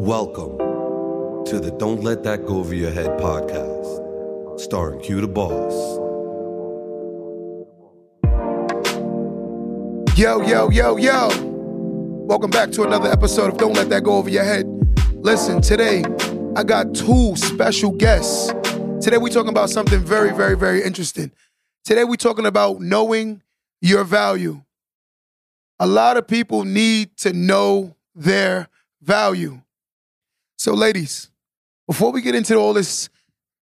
Welcome to the Don't Let That Go Over Your Head podcast, starring Q the Boss. Yo, yo, yo, yo. Welcome back to another episode of Don't Let That Go Over Your Head. Listen, today I got two special guests. Today we're talking about something very, very, very interesting. Today we're talking about knowing your value. A lot of people need to know their value. So, ladies, before we get into all this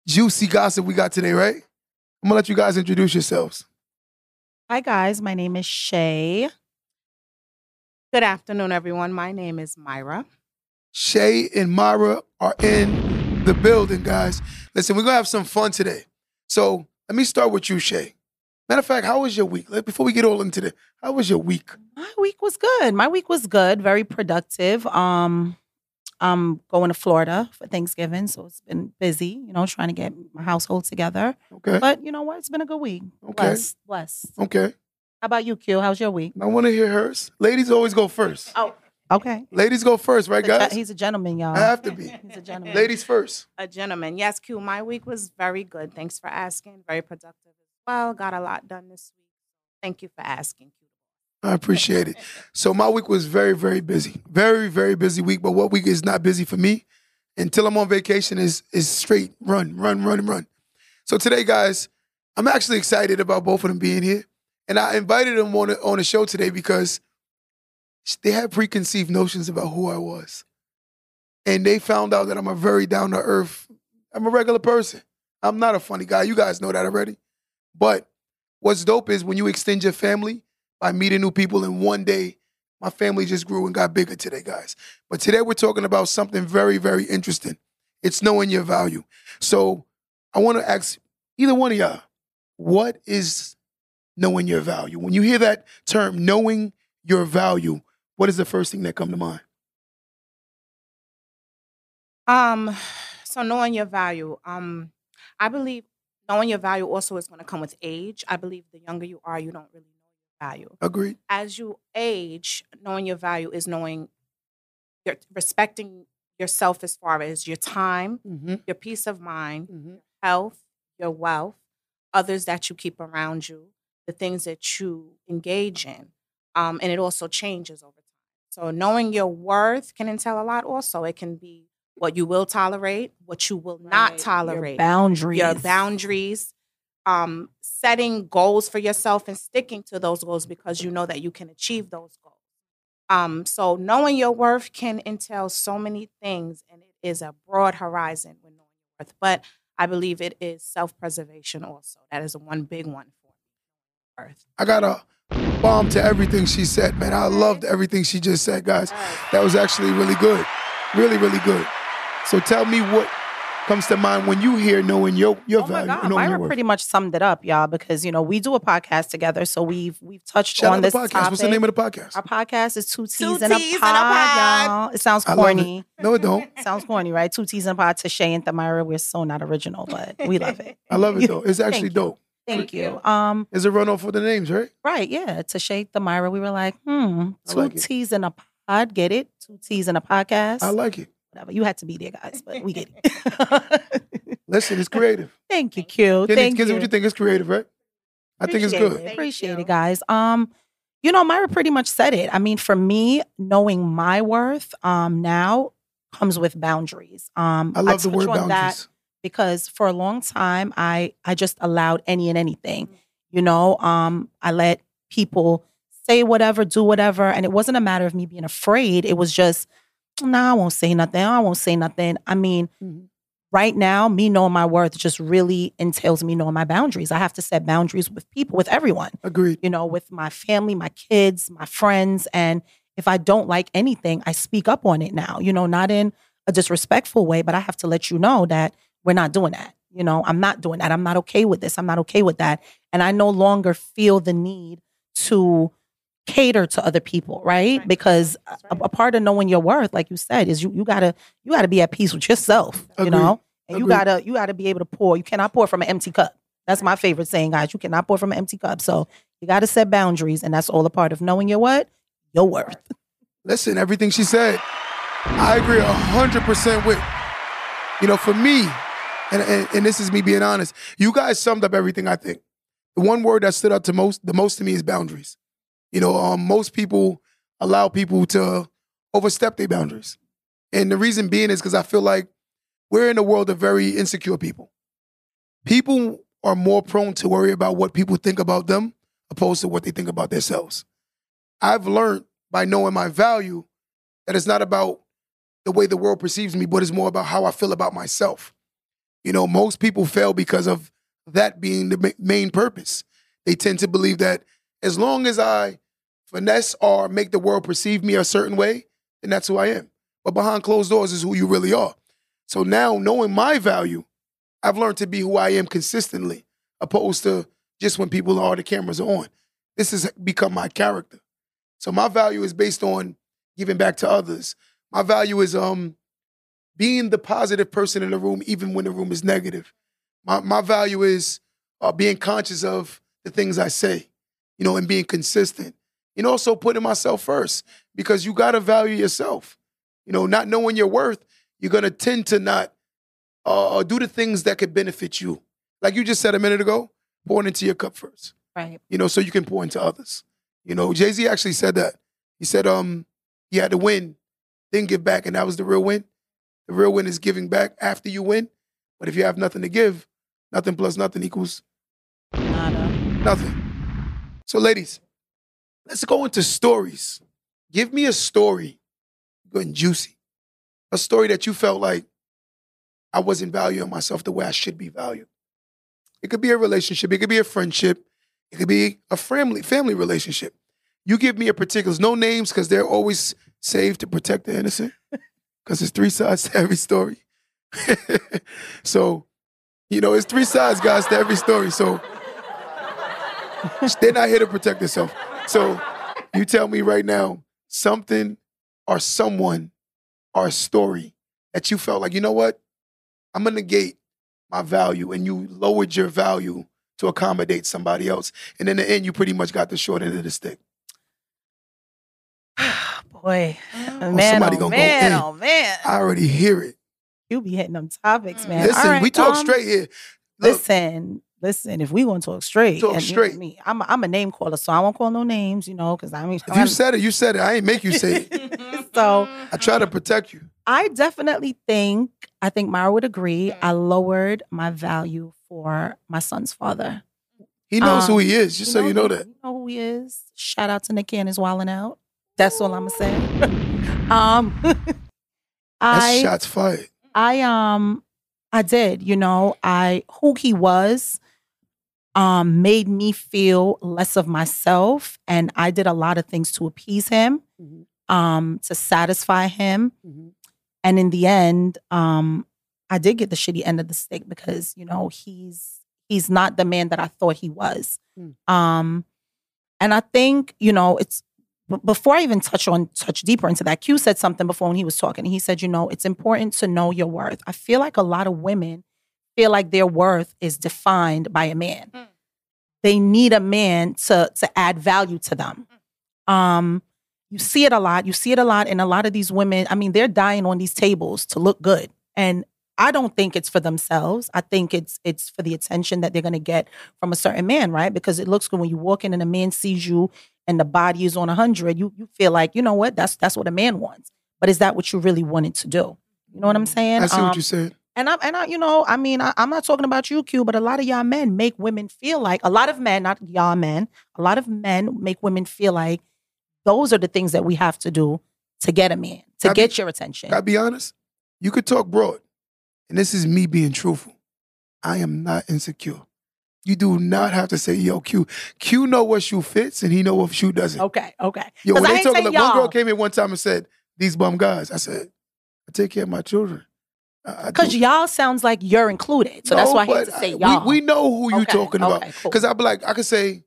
juicy gossip we got today, right? I'm gonna let you guys introduce yourselves. Hi, guys. My name is Shay. Good afternoon, everyone. My name is Myra. Shay and Myra are in the building, guys. Listen, we're gonna have some fun today. So let me start with you, Shay. Matter of fact, how was your week? Like, Before we get all into the, how was your week? My week was good. My week was good. Very productive. Um, I'm going to Florida for Thanksgiving, so it's been busy. You know, trying to get my household together. Okay. But you know what? It's been a good week. Okay. Bless, bless. Okay. How about you, Q? How's your week? I want to hear hers. Ladies always go first. Oh, okay. Ladies go first, right, guys? he's a gentleman, y'all. I have to be. He's a gentleman. Ladies first. A gentleman. Yes, Q. My week was very good. Thanks for asking. Very productive as well. Got a lot done this week. Thank you for asking, Q. I appreciate it. So my week was very, very busy. Very, very busy week. But what week is not busy for me until I'm on vacation is is straight run, run, run, run. So today, guys, I'm actually excited about both of them being here. And I invited them on a, on a show today because they had preconceived notions about who I was. And they found out that I'm a very down to earth, I'm a regular person. I'm not a funny guy. You guys know that already. But what's dope is when you extend your family by meeting new people in one day, my family just grew and got bigger today, guys. But today we're talking about something very, very interesting. It's knowing your value. So I want to ask either one of y'all, what is knowing your value? When you hear that term, knowing your value, what is the first thing that come to mind? Um, so knowing your value. Um, I believe knowing your value also is going to come with age. I believe the younger you are, you don't really value. Agreed. As you age, knowing your value is knowing your respecting yourself as far as your time, Mm-hmm. your peace of mind, Mm-hmm. health, your wealth, others that you keep around you, the things that you engage in. Um, and it also changes over time. So knowing your worth can entail a lot also. It can be what you will tolerate, what you will not tolerate, Your boundaries. your boundaries, um, setting goals for yourself and sticking to those goals because you know that you can achieve those goals. Um, so knowing your worth can entail so many things, and it is a broad horizon with knowing your worth. But I believe it is self-preservation also. That is one big one for me. Worth. I got a bomb to everything she said, man. I loved everything she just said, guys. That was actually really good. Really, really good. So tell me what comes to mind when you hear knowing your, your Oh my value, God, knowing your Myra pretty much summed it up, y'all. Because you know we do a podcast together, so we've we've touched Shout on out this the podcast. topic. What's the name of the podcast? Our podcast is Two T's Two and a T's and a Pod, Pod. y'all. It sounds I love it. corny. No, it don't. Sounds corny, right? Two T's and a Pod to Shay and Thamira. We're so not original, but we love it. I love it though. It's actually dope. Thank you. Um, It's a runoff for the names, right? right, yeah. To Shay Thamira, we were like, hmm, I two like it. T's and a pod, get it? Two T's and a podcast. I like it. Whatever. You had to be there, guys, but we get it. Listen, it's creative. Thank you, Q. Kenny, Thank Kenzie, you. what you think? is creative, right? I think it's good. it. Appreciate you. it, guys. Um, you know, Myra pretty much said it. I mean, for me, knowing my worth um now comes with boundaries. Um, I love the touch word on that boundaries. because for a long time I I just allowed any and anything. You know, um, I let people say whatever, do whatever, and it wasn't a matter of me being afraid. It was just, no, I won't say nothing. I won't say nothing. I mean, Mhm. right now, me knowing my worth just really entails me knowing my boundaries. I have to set boundaries with people, with everyone Agreed. you know, with my family, my kids, my friends. And if I don't like anything, I speak up on it now, you know, not in a disrespectful way, but I have to let you know that we're not doing that. You know, I'm not doing that. I'm not okay with this. I'm not okay with that. And I no longer feel the need to cater to other people, right? Right. Because That's a, a part of knowing your worth, like you said, is you you gotta you gotta be at peace with yourself, you know, and you gotta you gotta be able to pour. You cannot pour from an empty cup. That's my favorite saying, guys. You cannot pour from an empty cup. So you got to set boundaries, and that's all a part of knowing your what your worth. Listen, everything she said. I agree hundred percent with. You know, for me, and, and and this is me being honest. You guys summed up everything I think. The one word that stood out to most the most to me is boundaries. You know, um, most people allow people to overstep their boundaries, and the reason being is because I feel like we're in a world of very insecure people. People are more prone to worry about what people think about them opposed to what they think about themselves. I've learned by knowing my value that it's not about the way the world perceives me, but it's more about how I feel about myself. You know, most people fail because of that being the main purpose. They tend to believe that as long as I finesse or make the world perceive me a certain way, then that's who I am. But behind closed doors is who you really are. So now, knowing my value, I've learned to be who I am consistently, opposed to just when people are the cameras are on. This has become my character. So my value is based on giving back to others. My value is um being the positive person in the room, even when the room is negative. My my value is uh, being conscious of the things I say, you know, and being consistent. And also putting myself first because you gotta value yourself. You know, not knowing your worth, you're gonna tend to not uh, do the things that could benefit you. Like you just said a minute ago, pouring into your cup first. Right. You know, so you can pour into others. You know, Jay Z actually said that. He said, um, you had to win, then give back, and that was the real win. The real win is giving back after you win. But if you have nothing to give, nothing plus nothing equals Nada. nothing. So, ladies, let's go into stories. Give me a story, good and juicy. A story that you felt like I wasn't valuing myself the way I should be valued. It could be a relationship, it could be a friendship, it could be a family family relationship. You give me a particulars, no names, because they're always saved to protect the innocent. Because there's three sides to every story. so, you know, it's three sides, guys, to every story. So they're not here to protect themselves. So you tell me right now something or someone or a story that you felt like, you know what? I'm gonna negate my value and you lowered your value to accommodate somebody else. And in the end, you pretty much got the short end of the stick. Boy, Oh, man, somebody oh gonna go man, in. oh man. I already hear it. You be hitting them topics, man. Listen, right, we talk um, straight here. Look, Listen, listen. If we want to talk straight, Talk and you know straight. me, I'm a, I'm a name caller, so I won't call no names, you know, because I mean, if you said it, you said it. I ain't make you say it. so I try to protect you. I definitely think I think Mara would agree. Mm. I lowered my value for my son's father. He knows Um, who he is, just so you know who- that. You know who he is. Shout out to Nick Cannon's wilding out. That's all I'm gonna say. um, That's I shots fired. I um I did, you know, I who he was um made me feel less of myself and I did a lot of things to appease him, Mhm. um to satisfy him. Mhm. And in the end, um I did get the shitty end of the stick because, you know, he's he's not the man that I thought he was. Mm. Um and I think, you know, it's before I even touch on touch deeper into that, Q said something before when he was talking. He said, you know, it's important to know your worth. I feel like a lot of women feel like their worth is defined by a man. Mm. They need a man to to add value to them. Um, you see it a lot. You see it a lot, and a lot of these women. I mean, they're dying on these tables to look good, and I don't think it's for themselves. I think it's it's for the attention that they're going to get from a certain man, right? Because it looks good when you walk in and a man sees you and the body is on a hundred. You you feel like you know what? That's that's what a man wants. But is that what you really wanted to do? You know what I'm saying? I see Um, what you're saying. And I and I, you know, I mean, I, I'm not talking about you, Q, but a lot of y'all men make women feel like a lot of men, not y'all men, a lot of men make women feel like those are the things that we have to do to get a man, to I be- get your attention. Can I be honest? You could talk broad. And this is me being truthful. I am not insecure. You do not have to say, yo, Q. Q know what shoe fits and he know what shoe doesn't. Okay, okay. Yo, when I they talking, like, one girl came in one time and said, these bum guys. I said, I take care of my children. Because y'all sounds like you're included. So that's why I hate but to say y'all. We, we know who you Okay, talking about. okay, cool. Because I'd be like, I could say,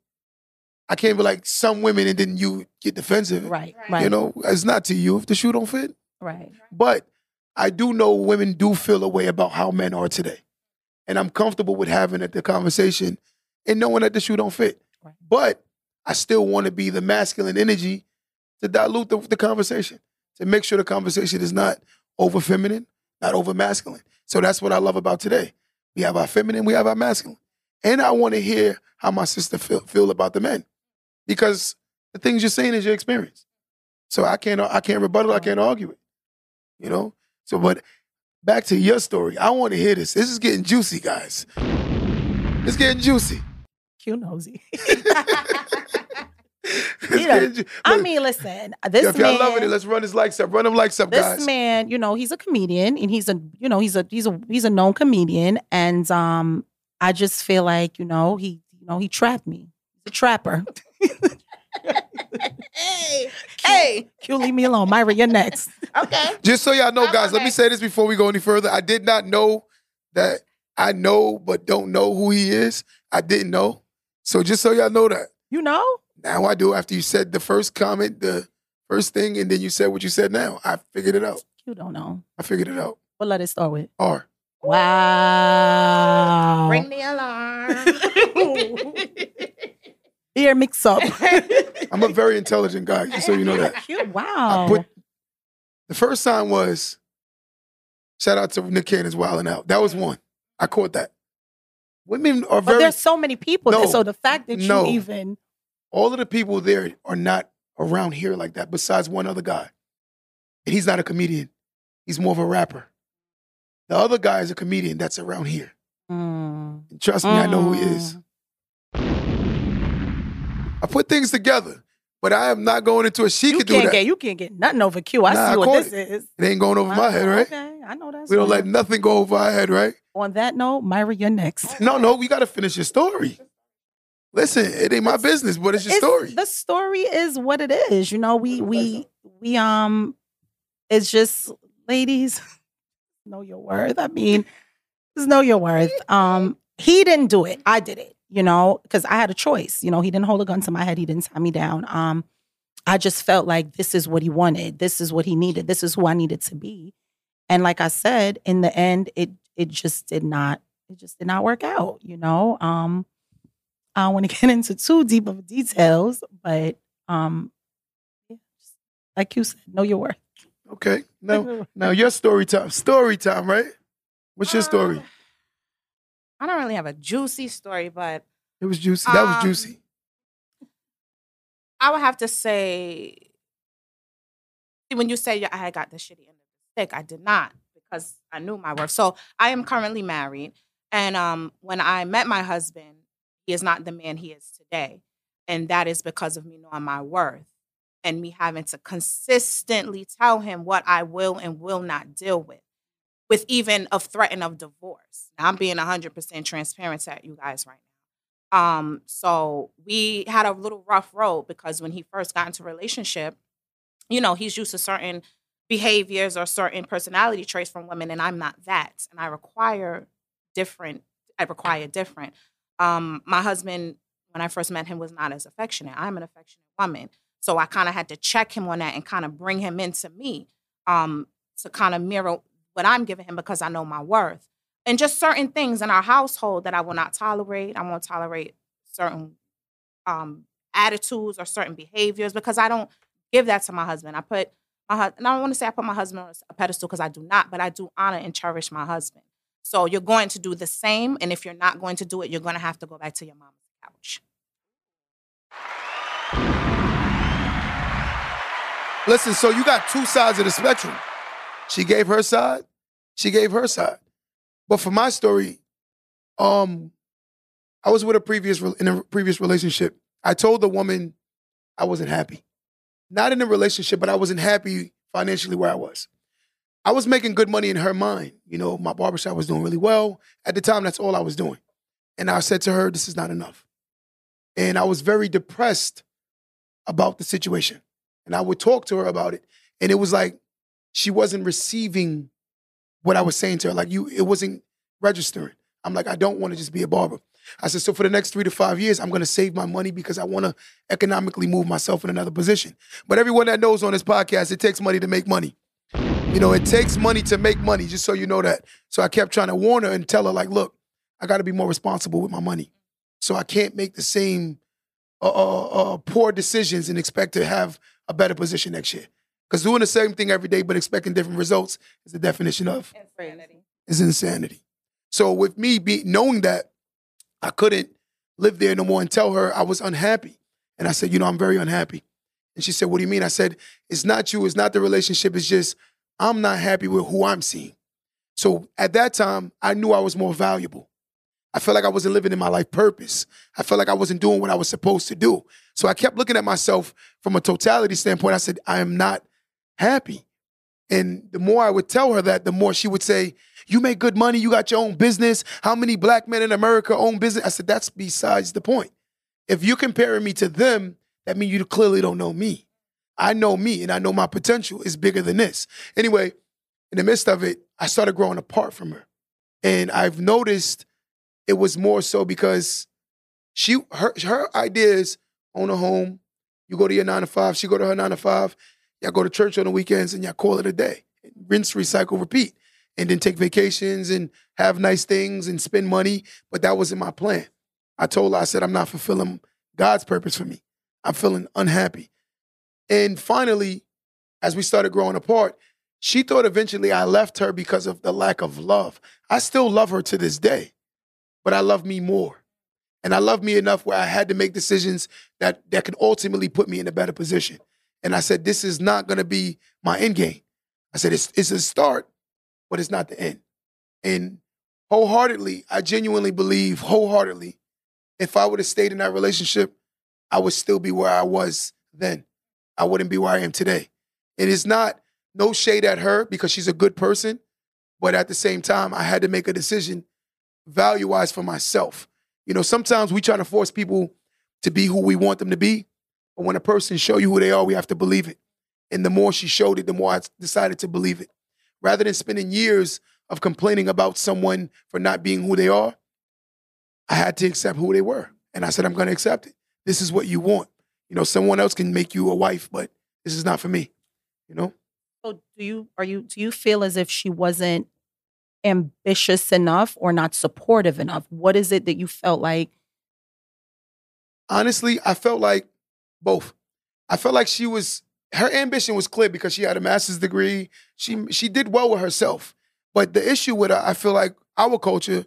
I can't be like some women and then you get defensive. Right, Right. You know, it's not to you if the shoe don't fit. right. But I do know women do feel a way about how men are today. And I'm comfortable with having the conversation and knowing that the shoe don't fit. Right. But I still want to be the masculine energy to dilute the, the conversation. to make sure the conversation is not over feminine, not over masculine. So that's what I love about today. We have our feminine, we have our masculine. And I want to hear how my sister feel, feel about the men. Because the things you're saying is your experience. So I can't I can't rebuttal, I can't argue it. You know? So but back to your story. I want to hear this. This is getting juicy, guys. It's getting juicy. Q nosy. It's You know, getting I mean, listen, this if man. y'all loving it, let's run his likes up. Run them likes up, this guys. This man, you know, he's a comedian and he's a, you know, he's a, he's a, he's a known comedian. And um, I just feel like, you know, he, you know, he trapped me. He's a trapper. hey, hey, Q, leave me alone. Myra, you're next. okay. Just so y'all know, I'm guys, let me say this before we go any further. I did not know that I know but don't know who he is. I didn't know. So just so y'all know that. You know? Now I do after you said the first comment, the first thing, and then you said what you said now. I figured it out. You don't know. I figured it out. What let it start with? R. Wow. Ring the alarm. Ear mix up. I'm a very intelligent guy, just so you know that. Q, wow. I put the first sign was shout out to Nick Cannon's Wild 'N Out. That was one. I caught that. Women are but very there's so many people there. No. So the fact that No. you even all of the people there are not around here like that, besides one other guy. And he's not a comedian. He's more of a rapper. The other guy is a comedian that's around here. Mm. And trust me, I know who he is. I put things together, but I am not going into a she You could do that. get you can't get nothing over Q. I Nah, I see what this is. It ain't going over my I head, right? Okay, I know that's We don't right. let nothing go over our head, right? On that note, Myra, you're next. No, no, we got to finish your story. Listen, it ain't my business, but it's your It's- story. The story is what it is. You know, we we we um it's just ladies, know your worth. I mean, just know your worth. Um he didn't do it. I did it, you know, because I had a choice. You know, he didn't hold a gun to my head, he didn't tie me down. Um I just felt like this is what he wanted. This is what he needed. This is who I needed to be. And like I said, in the end, it it just did not it just did not work out, you know. Um I don't want to get into too deep of details, but um, like you said, know your worth. Okay. Now, now your story time. Story time, right? What's your story? Um, I don't really have a juicy story, but It was juicy. That was um, juicy. I would have to say, when you say I had got the shitty end of the stick, I did not because I knew my worth. So I am currently married, and um, when I met my husband, is not the man he is today, and that is because of me knowing my worth and me having to consistently tell him what I will and will not deal with, with even a threat of divorce. Now, I'm being 100% transparent to you guys right now. Um, so we had a little rough road because when he first got into relationship, you know, he's used to certain behaviors or certain personality traits from women, and I'm not that. And I require different, I require different. Um, my husband, when I first met him, was not as affectionate. I'm an affectionate woman. So I kind of had to check him on that and kind of bring him into me um, to kind of mirror what I'm giving him because I know my worth and just certain things in our household that I will not tolerate. I won't tolerate certain um, attitudes or certain behaviors because I don't give that to my husband. I put my husband, and I don't want to say I put my husband on a pedestal because I do not, but I do honor and cherish my husband. So you're going to do the same, and if you're not going to do it, you're going to have to go back to your mama's couch. Listen, so you got two sides of the spectrum. She gave her side, she gave her side. But for my story, um, I was with a previous re- in a previous relationship. I told the woman I wasn't happy. Not in a relationship, but I wasn't happy financially where I was. I was making good money in her mind. You know, my barbershop was doing really well. At the time, that's all I was doing. And I said to her, this is not enough. And I was very depressed about the situation. And I would talk to her about it. And it was like she wasn't receiving what I was saying to her. Like you, it wasn't registering. I'm like, I don't want to just be a barber. I said, so for the next three to five years, I'm gonna save my money because I want to economically move myself in another position. But everyone that knows on this podcast, it takes money to make money. You know, it takes money to make money, just so you know that. So I kept trying to warn her and tell her, like, look, I gotta be more responsible with my money. So I can't make the same uh, uh, uh, poor decisions and expect to have a better position next year. Because doing the same thing every day but expecting different results is the definition of Insanity. is insanity. So with me be, knowing that I couldn't live there no more and tell her I was unhappy. And I said, you know, I'm very unhappy. And she said, what do you mean? I said, it's not you, it's not the relationship, it's just I'm not happy with who I'm seeing. So at that time, I knew I was more valuable. I felt like I wasn't living in my life purpose. I felt like I wasn't doing what I was supposed to do. So I kept looking at myself from a totality standpoint. I said, I am not happy. And the more I would tell her that, the more she would say, You make good money, you got your own business. How many black men in America own business? I said, That's besides the point. If you're comparing me to them, that means you clearly don't know me. I know me and I know my potential is bigger than this. Anyway, in the midst of it, I started growing apart from her. And I've noticed it was more so because she her her idea is own a home, you go to your nine to five, she go to her nine to five, y'all go to church on the weekends and y'all call it a day. Rinse, recycle, repeat. And then take vacations and have nice things and spend money. But that wasn't my plan. I told her, I said, I'm not fulfilling God's purpose for me. I'm feeling unhappy. And finally, as we started growing apart, she thought eventually I left her because of the lack of love. I still love her to this day, but I love me more. And I love me enough where I had to make decisions that, that could ultimately put me in a better position. And I said, this is not going to be my end game. I said, it's, it's a start, but it's not the end. And wholeheartedly, I genuinely believe wholeheartedly, if I would have stayed in that relationship, I would still be where I was then. I wouldn't be where I am today. It is not no shade at her because she's a good person, but at the same time, I had to make a decision value wise for myself. You know, sometimes we try to force people to be who we want them to be, but when a person show you who they are, we have to believe it. And the more she showed it, the more I decided to believe it. Rather than spending years of complaining about someone for not being who they are, I had to accept who they were. And I said, I'm going to accept it. This is what you want. You know, someone else can make you a wife, but this is not for me. You know? So do you are you do you feel as if she wasn't ambitious enough or not supportive enough? What is it that you felt like? Honestly, I felt like both. I felt like she was her ambition was clear because she had a master's degree. She she did well with herself. But the issue with her, I feel like our culture,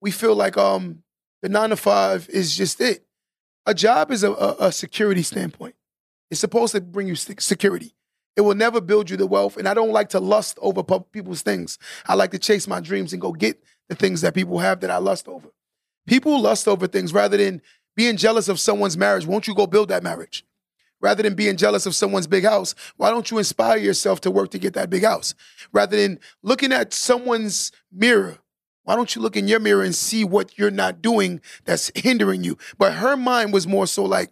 we feel like um the nine to five is just it. A job is a, a, a security standpoint. It's supposed to bring you security. It will never build you the wealth. And I don't like to lust over people's things. I like to chase my dreams and go get the things that people have that I lust over. People lust over things rather than being jealous of someone's marriage. Won't you go build that marriage? Rather than being jealous of someone's big house, why don't you inspire yourself to work to get that big house? Rather than looking at someone's mirror, why don't you look in your mirror and see what you're not doing that's hindering you? But her mind was more so like,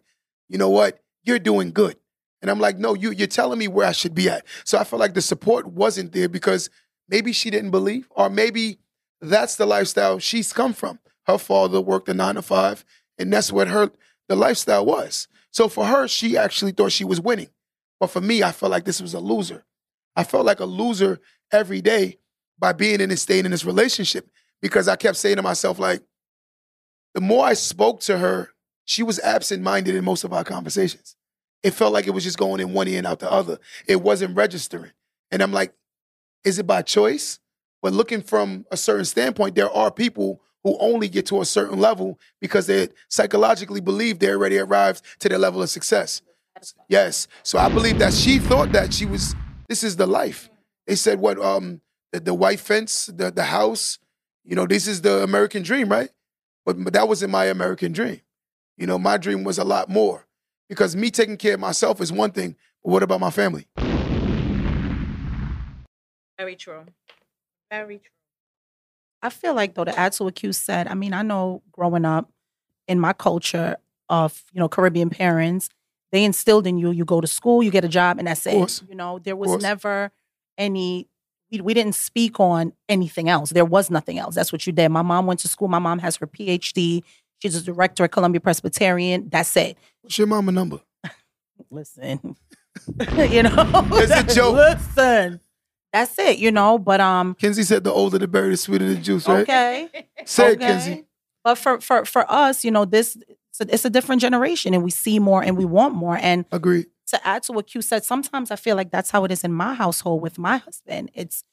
you know what? You're doing good. And I'm like, no, you, you're telling me where I should be at. So I felt like the support wasn't there because maybe she didn't believe, or maybe that's the lifestyle she's come from. Her father worked a nine to five, and that's what her the lifestyle was. So for her, she actually thought she was winning. But for me, I felt like this was a loser. I felt like a loser every day by being in and staying in this relationship because I kept saying to myself, like, the more I spoke to her, she was absent minded in most of our conversations. It felt like it was just going in one ear and out the other. It wasn't registering. And I'm like, is it by choice? But looking from a certain standpoint, there are people who only get to a certain level because they psychologically believe they already arrived to their level of success. Yes. So I believe that she thought that she was, this is the life. They said what, um, the, the white fence, the, the house, you know, this is the American dream, right? But, but that wasn't my American dream. You know, my dream was a lot more because me taking care of myself is one thing, but what about my family? Very true. Very true. I feel like though to add to what Q said, I mean, I know growing up in my culture of, you know, Caribbean parents, they instilled in you, you go to school, you get a job, and that's it. You know, there was never any we, didn't speak on anything else. There was nothing else. That's what you did. My mom went to school. My mom has her PhD. She's a director at Columbia Presbyterian. That's it. What's your mama number? Listen. you know. It's a joke. Listen. That's it, you know. But um Kenzie said the older the berry, the sweeter the juice, right? okay. Say it, Okay. Kenzie. But for for for us, you know, this it's a, it's a different generation, and we see more and we want more. And Agreed. To add to what Q said, sometimes I feel like that's how it is in my household with my husband. It's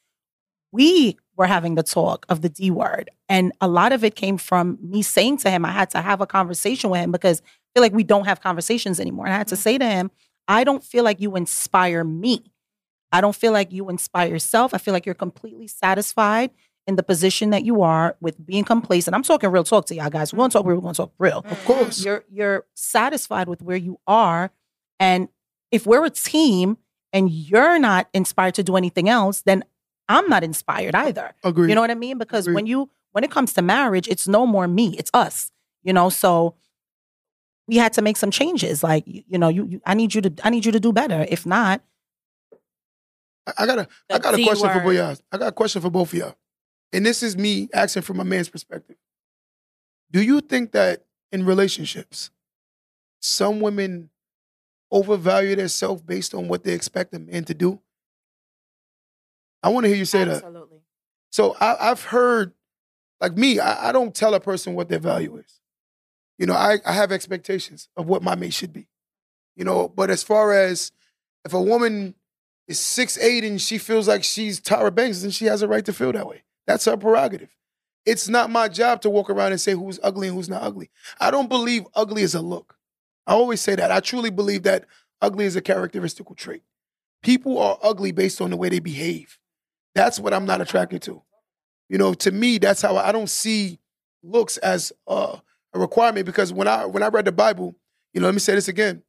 we were having the talk of the D word. And a lot of it came from me saying to him, I had to have a conversation with him because I feel like we don't have conversations anymore. And I had to mm-hmm. say to him, I don't feel like you inspire me. I don't feel like you inspire yourself. I feel like you're completely satisfied in the position that you are with being complacent. I'm talking real talk to y'all guys. We're gonna talk mm-hmm. real, we're gonna talk real. Of course. You're you're satisfied with where you are. And if we're a team and you're not inspired to do anything else, then I'm not inspired either. Agree. You know what I mean? Because Agreed. when you when it comes to marriage, it's no more me, it's us. You know, so we had to make some changes. Like you, you know, you, you I need you to I need you to do better. If not, I- I got a I got a D question for both y'all. I got a question for both of y'all. And this is me asking from a man's perspective. Do you think that in relationships, some women overvalue their self based on what they expect a man to do? I want to hear you say that. Absolutely. So I, I've heard, like me, I, I don't tell a person what their value is. You know, I, I have expectations of what my mate should be. You know, but as far as if a woman is six eight and she feels like she's Tyra Banks, then she has a right to feel that way. That's her prerogative. It's not my job to walk around and say who's ugly and who's not ugly. I don't believe ugly is a look. I always say that. I truly believe that ugly is a characteristical trait. People are ugly based on the way they behave. That's what I'm not attracted to. You know, to me, that's how I, I don't see looks as uh, a requirement because when I when I read the Bible, you know, let me say this again.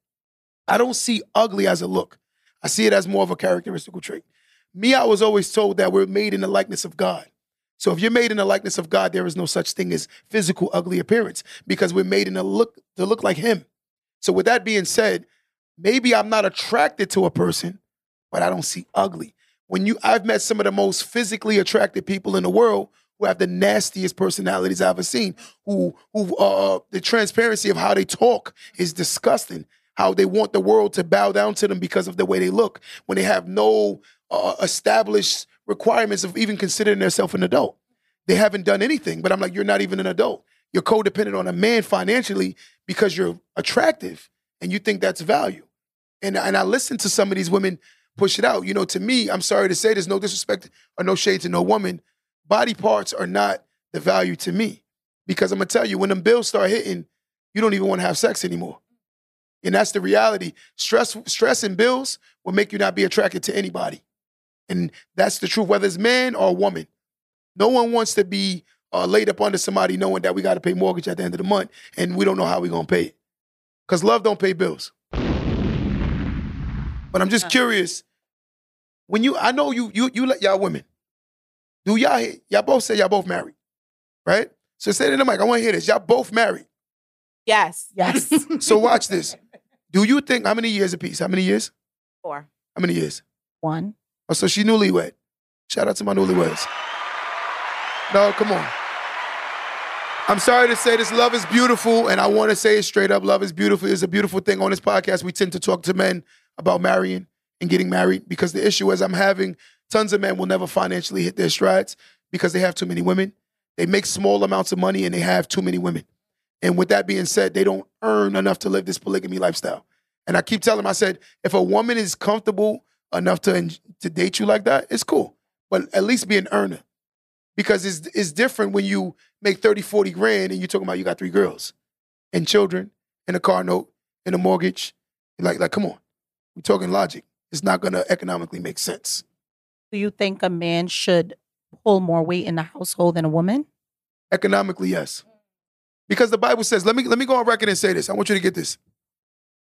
I don't see ugly as a look. I see it as more of a characteristical trait. Me, I was always told that we're made in the likeness of God. So if you're made in the likeness of God, there is no such thing as physical ugly appearance because we're made in a look to look like Him. So with that being said, maybe I'm not attracted to a person, but I don't see ugly. When you, I've met some of the most physically attractive people in the world who have the nastiest personalities I've ever seen. Who, who, uh, the transparency of how they talk is disgusting. How they want the world to bow down to them because of the way they look when they have no uh, established requirements of even considering themselves an adult. They haven't done anything, but I'm like, you're not even an adult. You're codependent on a man financially because you're attractive and you think that's value. And, and I listen to some of these women push it out. You know, to me, I'm sorry to say, there's no disrespect or no shade to no woman. Body parts are not the value to me because I'm gonna tell you, when them bills start hitting, you don't even want to have sex anymore. And that's the reality. Stress, stress and bills will make you not be attracted to anybody. And that's the truth, whether it's man or woman. No one wants to be uh, laid up under somebody knowing that we got to pay mortgage at the end of the month and we don't know how we're going to pay it. Because love don't pay bills. But I'm just curious. When you, I know you, you, you let y'all women. Do y'all, y'all both say y'all both married, right? So say it to the mic, I want to hear this. Y'all both married. Yes. yes. So watch this. Do you think how many years apiece? How many years? Four. How many years? One. Oh, so she newlywed. Shout out to my newlyweds. No, come on. I'm sorry to say this. Love is beautiful, and I want to say it straight up. Love is beautiful. It's a beautiful thing on this podcast. We tend to talk to men about marrying and getting married because the issue is I'm having tons of men will never financially hit their strides because they have too many women. They make small amounts of money and they have too many women. And with that being said, they don't earn enough to live this polygamy lifestyle. And I keep telling them, I said, if a woman is comfortable enough to to date you like that, it's cool. But at least be an earner. Because it's it's different when you make 30, 40 grand and you're talking about you got three girls and children and a car note and a mortgage. Like, like, come on. We're talking logic. It's not gonna economically make sense. Do you think a man should pull more weight in the household than a woman? Economically, yes. Because the Bible says, let me let me go on record and say this. I want you to get this.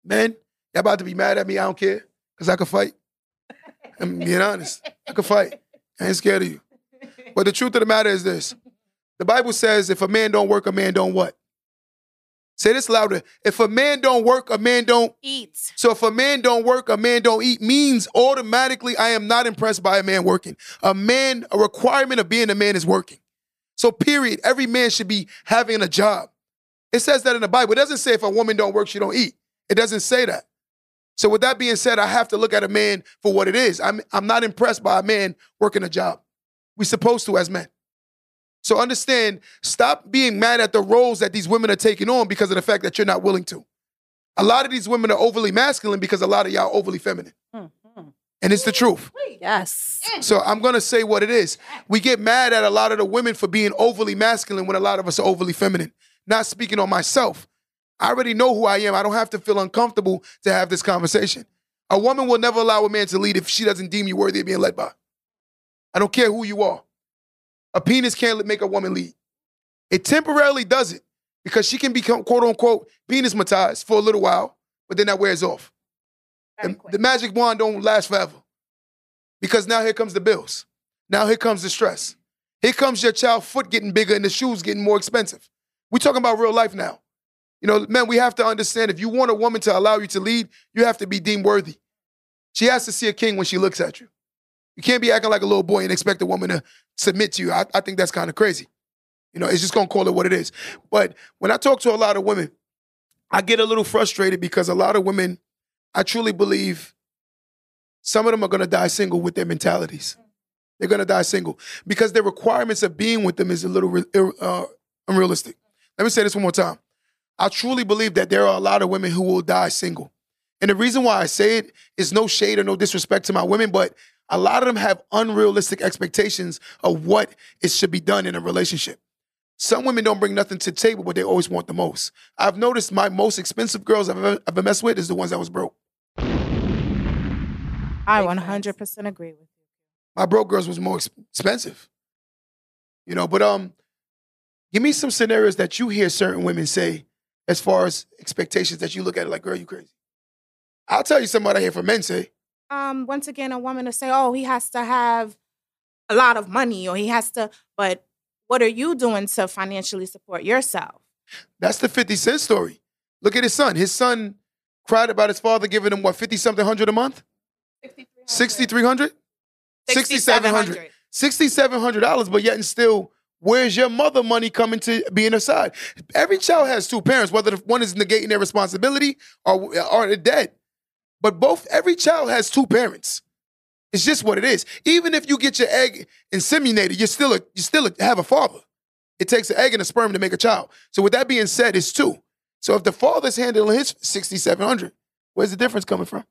Men, y'all about to be mad at me. I don't care. Because I can fight. I'm being honest. I can fight. I ain't scared of you. But the truth of the matter is this. The Bible says if a man don't work, a man don't what? Say this louder. If a man don't work, a man don't Eat. so if a man don't work, a man don't eat means automatically I am not impressed by a man working. A man, a requirement of being a man is working. So period, every man should be having a job. It says that in the Bible. It doesn't say if a woman don't work, she don't eat. It doesn't say that. So with that being said, I have to look at a man for what it is. I'm I'm not impressed by a man working a job. We're supposed to as men. So understand, stop being mad at the roles that these women are taking on because of the fact that you're not willing to. A lot of these women are overly masculine because a lot of y'all are overly feminine. Mhm. And it's the truth. Yes. So I'm gonna say what it is. We get mad at a lot of the women for being overly masculine when a lot of us are overly feminine. Not speaking on myself. I already know who I am. I don't have to feel uncomfortable to have this conversation. A woman will never allow a man to lead if she doesn't deem you worthy of being led by. I don't care who you are. A penis can't make a woman lead. It temporarily does it because she can become quote unquote penismatized for a little while, but then that wears off. The, the magic wand don't last forever. Because now here comes the bills. Now here comes the stress. Here comes your child foot getting bigger and the shoes getting more expensive. We're talking about real life now. You know, man, we have to understand if you want a woman to allow you to lead, you have to be deemed worthy. She has to see a king when she looks at you. You can't be acting like a little boy and expect a woman to submit to you. I, I think that's kind of crazy. You know, it's just gonna call it what it is. But when I talk to a lot of women, I get a little frustrated because a lot of women, I truly believe some of them are gonna die single with their mentalities. They're gonna die single because their requirements of being with them is a little uh, unrealistic. Let me say this one more time. I truly believe that there are a lot of women who will die single. And the reason why I say it is no shade or no disrespect to my women, but a lot of them have unrealistic expectations of what it should be done in a relationship. Some women don't bring nothing to the table, but they always want the most. I've noticed my most expensive girls I've ever, I've ever messed with is the ones that was broke. I 100% agree with you. My broke girls was more ex- expensive. You know, but um, give me some scenarios that you hear certain women say as far as expectations that you look at it like, girl, you crazy. I'll tell you something I hear from men say. Um, once again, a woman to say, "Oh, he has to have a lot of money, or he has to," but what are you doing to financially support yourself? That's the 50 Cent story. Look at his son. His son cried about his father giving him what, 50 something hundred a month? 6,300? 6,700. $6,700, but yet and still, where's your mother money coming to being her side? Every child has two parents, whether one is negating their responsibility or, or they're dead. But both, every child has two parents. It's just what it is. Even if you get your egg inseminated, you're still a, you still have a father. It takes an egg and a sperm to make a child. So with that being said, it's two. So if the father's handling his 6,700, where's the difference coming from?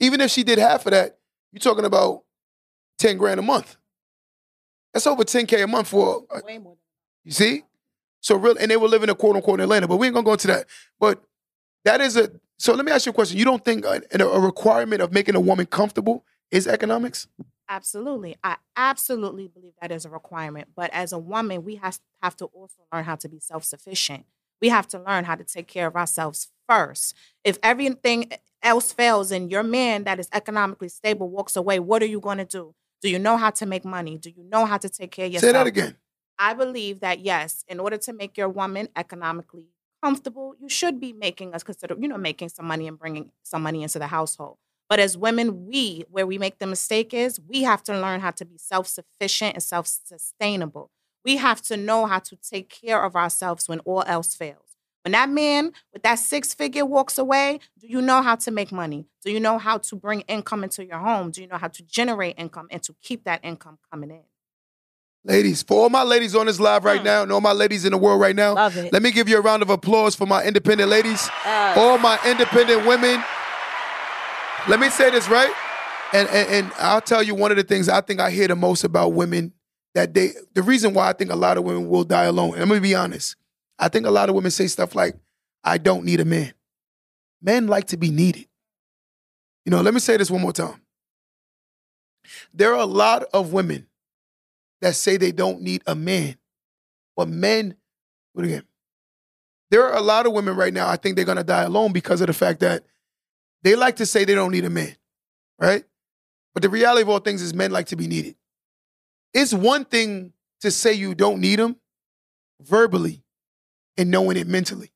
Even if she did half of that, you're talking about 10 grand a month. That's over 10K a month for, uh, Way more. you see? So real, and they were living in quote unquote Atlanta, but we ain't gonna go into that. But that is a, so let me ask you a question. You don't think a, a requirement of making a woman comfortable is economics? Absolutely. I absolutely believe that is a requirement. But as a woman, we has, have to also learn how to be self sufficient. We have to learn how to take care of ourselves first. If everything else fails and your man that is economically stable walks away, what are you going to do? Do you know how to make money? Do you know how to take care of yourself? Say that again. I believe that yes, in order to make your woman economically comfortable, you should be making us consider, you know, making some money and bringing some money into the household. But as women, we, where we make the mistake is we have to learn how to be self sufficient and self sustainable. We have to know how to take care of ourselves when all else fails. When that man with that six figure walks away, do you know how to make money? Do you know how to bring income into your home? Do you know how to generate income and to keep that income coming in? Ladies, for all my ladies on this live right Hmm. now and all my ladies in the world right now, let me give you a round of applause for my independent ladies. Yes. all my independent women. Let me say this right, and, and and I'll tell you one of the things I think I hear the most about women that they. The reason why I think a lot of women will die alone. And I'm gonna be honest. I think a lot of women say stuff like, "I don't need a man." Men like to be needed. You know. Let me say this one more time. There are a lot of women that say they don't need a man, but men. What again? there are a lot of women right now, I think they're gonna die alone because of the fact that they like to say they don't need a man, right? But the reality of all things is men like to be needed. It's one thing to say you don't need them verbally and knowing it mentally.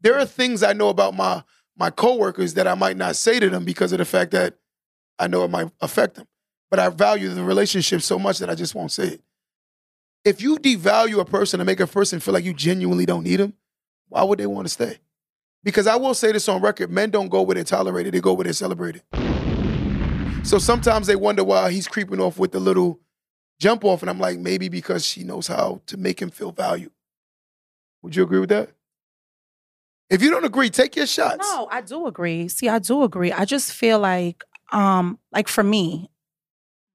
There are things I know about my my coworkers that I might not say to them because of the fact that I know it might affect them. But I value the relationship so much that I just won't say it. If you devalue a person and make a person feel like you genuinely don't need them, why would they want to stay? Because I will say this on record men don't go where they're tolerated, they go where they're celebrated. So sometimes they wonder why he's creeping off with the little jump off, and I'm like, maybe because she knows how to make him feel valued. Would you agree with that? If you don't agree, take your shots. No, I do agree. See, I do agree. I just feel like, um, like for me,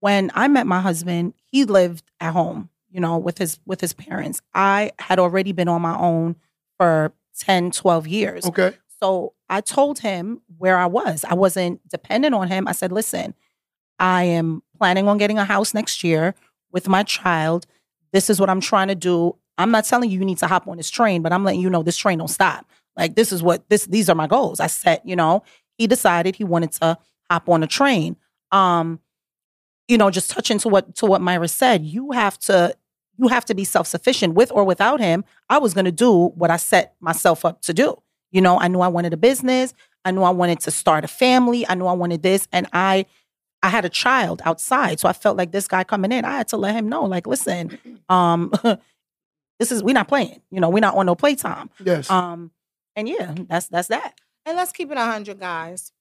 when I met my husband, he lived at home, you know, with his with his parents. I had already been on my own for 10, 12 years. Okay. So I told him where I was. I wasn't dependent on him. I said, listen, I am planning on getting a house next year with my child. This is what I'm trying to do. I'm not telling you you need to hop on this train, but I'm letting you know this train don't stop. Like this is what this these are my goals. I set, you know, he decided he wanted to hop on a train. Um, you know, just touching to what to what Myra said, you have to you have to be self-sufficient with or without him. I was going to do what I set myself up to do. You know, I knew I wanted a business. I knew I wanted to start a family. I knew I wanted this and I I had a child outside. So I felt like this guy coming in, I had to let him know like, listen, um this is we're not playing. You know, we're not on no playtime. Yes. Um and yeah, that's that's that. And let's keep it 100, guys.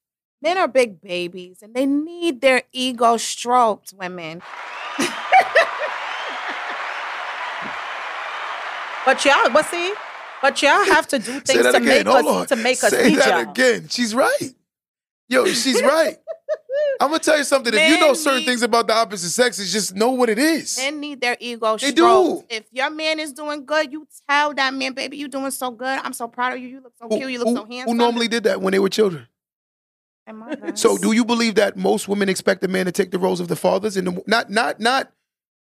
Men are big babies and they need their ego stroked, women. But y'all, but see, but y'all have to do things to again. make Hold us on. to make us Say need that y'all. again. She's right. Yo, she's right. I'm gonna tell you something. If you know certain need- things about the opposite sex, it's just know what it is. Men need their ego They stroked. do. If your man is doing good, you tell that man, baby, you doing so good. I'm so proud of you. You look so Who, cute. You look who- so handsome. who normally did that when they were children? So, do you believe that most women expect a man to take the roles of the fathers and the, not not not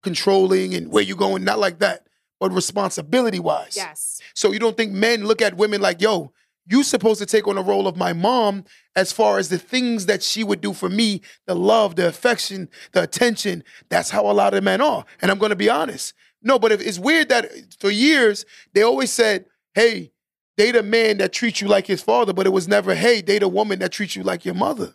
controlling and where you going, not like that, but responsibility wise? Yes. So you don't think men look at women like, yo, you supposed to take on the role of my mom as far as the things that she would do for me, the love, the affection, the attention. That's how a lot of men are. And I'm gonna be honest. No, but if, it's weird that for years they always said, hey, date a man that treats you like his father, but it was never, hey, date a woman that treats you like your mother.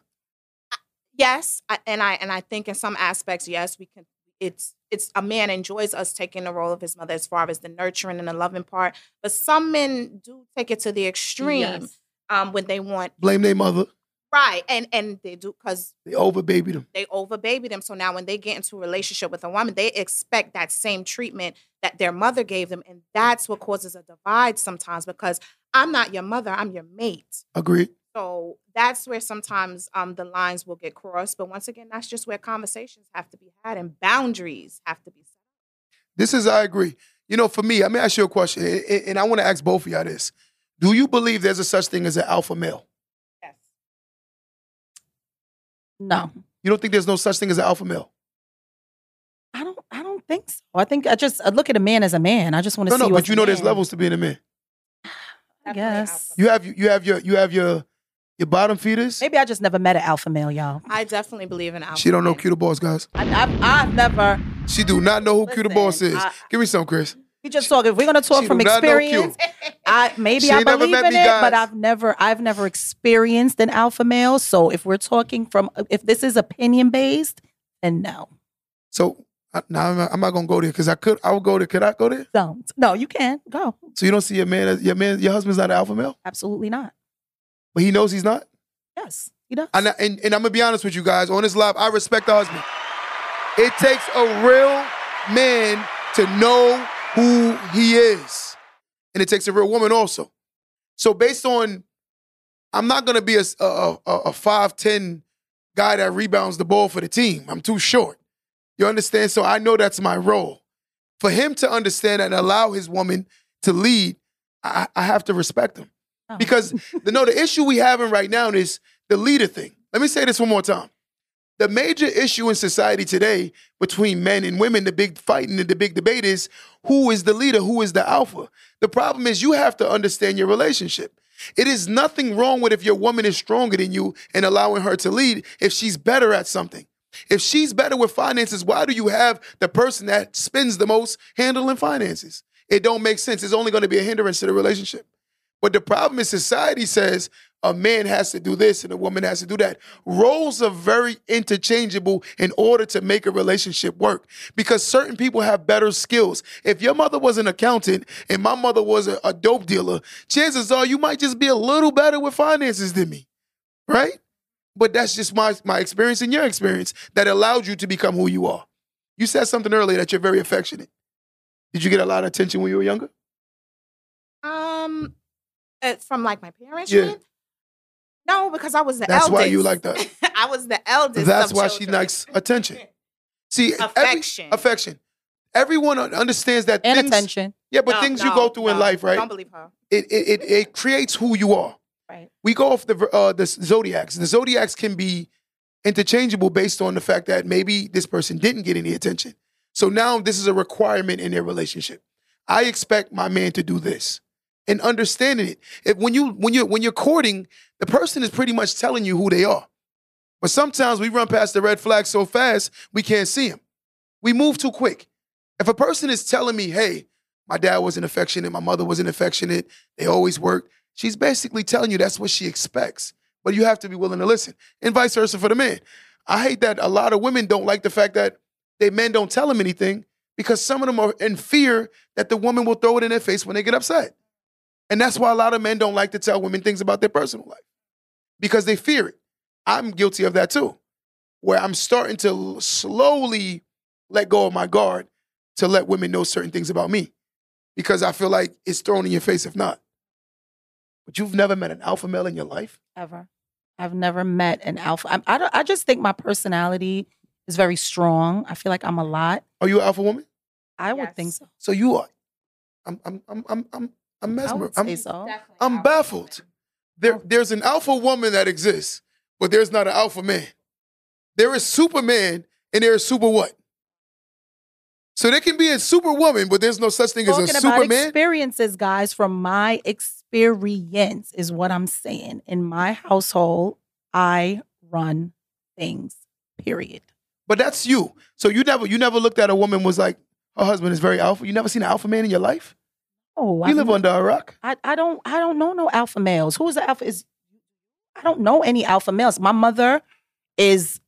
Yes, and I and I think in some aspects, yes, we can. It's it's a man enjoys us taking the role of his mother as far as the nurturing and the loving part, but some men do take it to the extreme Yes. um, when they want Blame their mother. Right, and and they do because They overbabied them. they overbaby them. So now when they get into a relationship with a woman, they expect that same treatment that their mother gave them, and that's what causes a divide sometimes. Because I'm not your mother, I'm your mate. Agreed. So that's where sometimes um, the lines will get crossed. But once again, that's just where conversations have to be had and boundaries have to be set. This is, I agree. You know, for me, let me ask you a question, and I want to ask both of y'all this. Do you believe there's a such thing as an alpha male? Yes. No, You don't think there's no such thing as an alpha male? I don't. I don't think so. I think I just I look at a man as a man. I just want to No, see. no, no. but you know there's man. levels to being a man. I Definitely guess. alpha. You have you have your you have your your bottom feeders. Maybe I just never met an alpha male, y'all. I definitely believe in alpha. She don't know men. Q the Boss, guys. I, I've, I've never. She do not know who Q the Listen, Boss is. I- Give me some, Chris. We just talk. If we're gonna talk She from do not know experience. I maybe She I believe in it, guys. but I've never I've never experienced an alpha male. So if we're talking from if this is opinion based, then no, So now I'm, not- I'm not gonna go there because I could. I would go there. Could I go there? don't. No, you can go. So you don't see your man. as- Your man. Your husband's not an alpha male, Absolutely not. but he knows he's not. Yes, he does. And, and, and I'm gonna be honest with you guys on this live. I respect the husband. It takes a real man to know who he is, and it takes a real woman also. So based on, I'm not gonna be a a, a, a five ten guy that rebounds the ball for the team. I'm too short. You understand? So I know that's my role. For him to understand and allow his woman to lead, I, I have to respect him. No. Because the no, the issue we having right now is the leader thing. Let me say this one more time. The major issue in society today between men and women, the big fight and the big debate is who is the leader, who is the alpha. The problem is you have to understand your relationship. It is nothing wrong with if your woman is stronger than you and allowing her to lead if she's better at something. If she's better with finances, why do you have the person that spends the most handling finances? It don't make sense. It's only going to be a hindrance to the relationship. But the problem is society says a man has to do this and a woman has to do that. Roles are very interchangeable in order to make a relationship work because certain people have better skills. If your mother was an accountant and my mother was a, a dope dealer, chances are you might just be a little better with finances than me, right? But that's just my my experience and your experience that allowed you to become who you are. You said something earlier that you're very affectionate. Did you get a lot of attention when you were younger? Um, Uh, from like my parents. Yeah. No, because I was the eldest. That's eldest. why you like that. I was the eldest. That's of why she likes attention. See, every- Affection. affection. Everyone understands that And things, attention. Yeah, but No, things you go through in life, right? Don't believe her. It, it it it creates who you are. Right. We go off the uh, the zodiacs. The zodiacs can be interchangeable based on the fact that maybe this person didn't get any attention. So now this is a requirement in their relationship. I expect my man to do this, and understanding it. If when you when you when you're courting, the person is pretty much telling you who they are. But sometimes we run past the red flag so fast we can't see them. We move too quick. If a person is telling me, "Hey, my dad wasn't affectionate, my mother wasn't affectionate, they always worked," she's basically telling you that's what she expects. But you have to be willing to listen, and vice versa for the man. I hate that a lot of women don't like the fact that they men don't tell them anything because some of them are in fear that the woman will throw it in their face when they get upset. And that's why a lot of men don't like to tell women things about their personal life because they fear it. I'm guilty of that too, where I'm starting to slowly let go of my guard to let women know certain things about me because I feel like it's thrown in your face if not. But you've never met an alpha male in your life? Ever. I've never met an alpha. I, I, don't, I just think my personality is very strong. I feel like I'm a lot. Are you an alpha woman? I would think so. So you are. I'm I'm I'm I'm I'm I'm I mesmer. would I'm, so. I'm baffled. There, oh. there's an alpha woman that exists, but there's not an alpha man. There is Superman and there is super what? So there can be a superwoman, but there's no such thing as a about Superman. experiences, guys, from my experience is what I'm saying. In my household, I run things. Period. But that's you. So you never you never looked at a woman was like her husband is very alpha. You never seen an alpha man in your life? Oh, You I've live ne- under a rock. I, I don't I don't know no alpha males. Who's the alpha? Is I don't know any alpha males. My mother is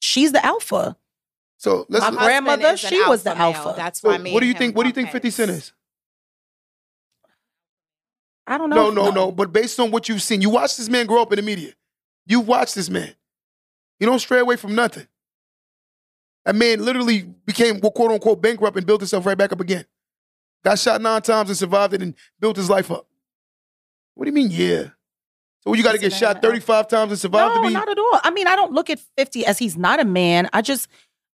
she's the alpha. So let's. My husband grandmother, is an she was the male. alpha. That's so why me what do you think? What do you think Fifty Cent is? I don't know. No, no, no. But based on what you've seen, you watched this man grow up in the media. You've watched this man. You don't stray away from nothing. That man literally became quote unquote bankrupt and built himself right back up again. Got shot nine times and survived it and built his life up. What do you mean, yeah? So you got to get shot 35 times and survive no, to be? not at all. I mean, I don't look at 50 as he's not a man. I just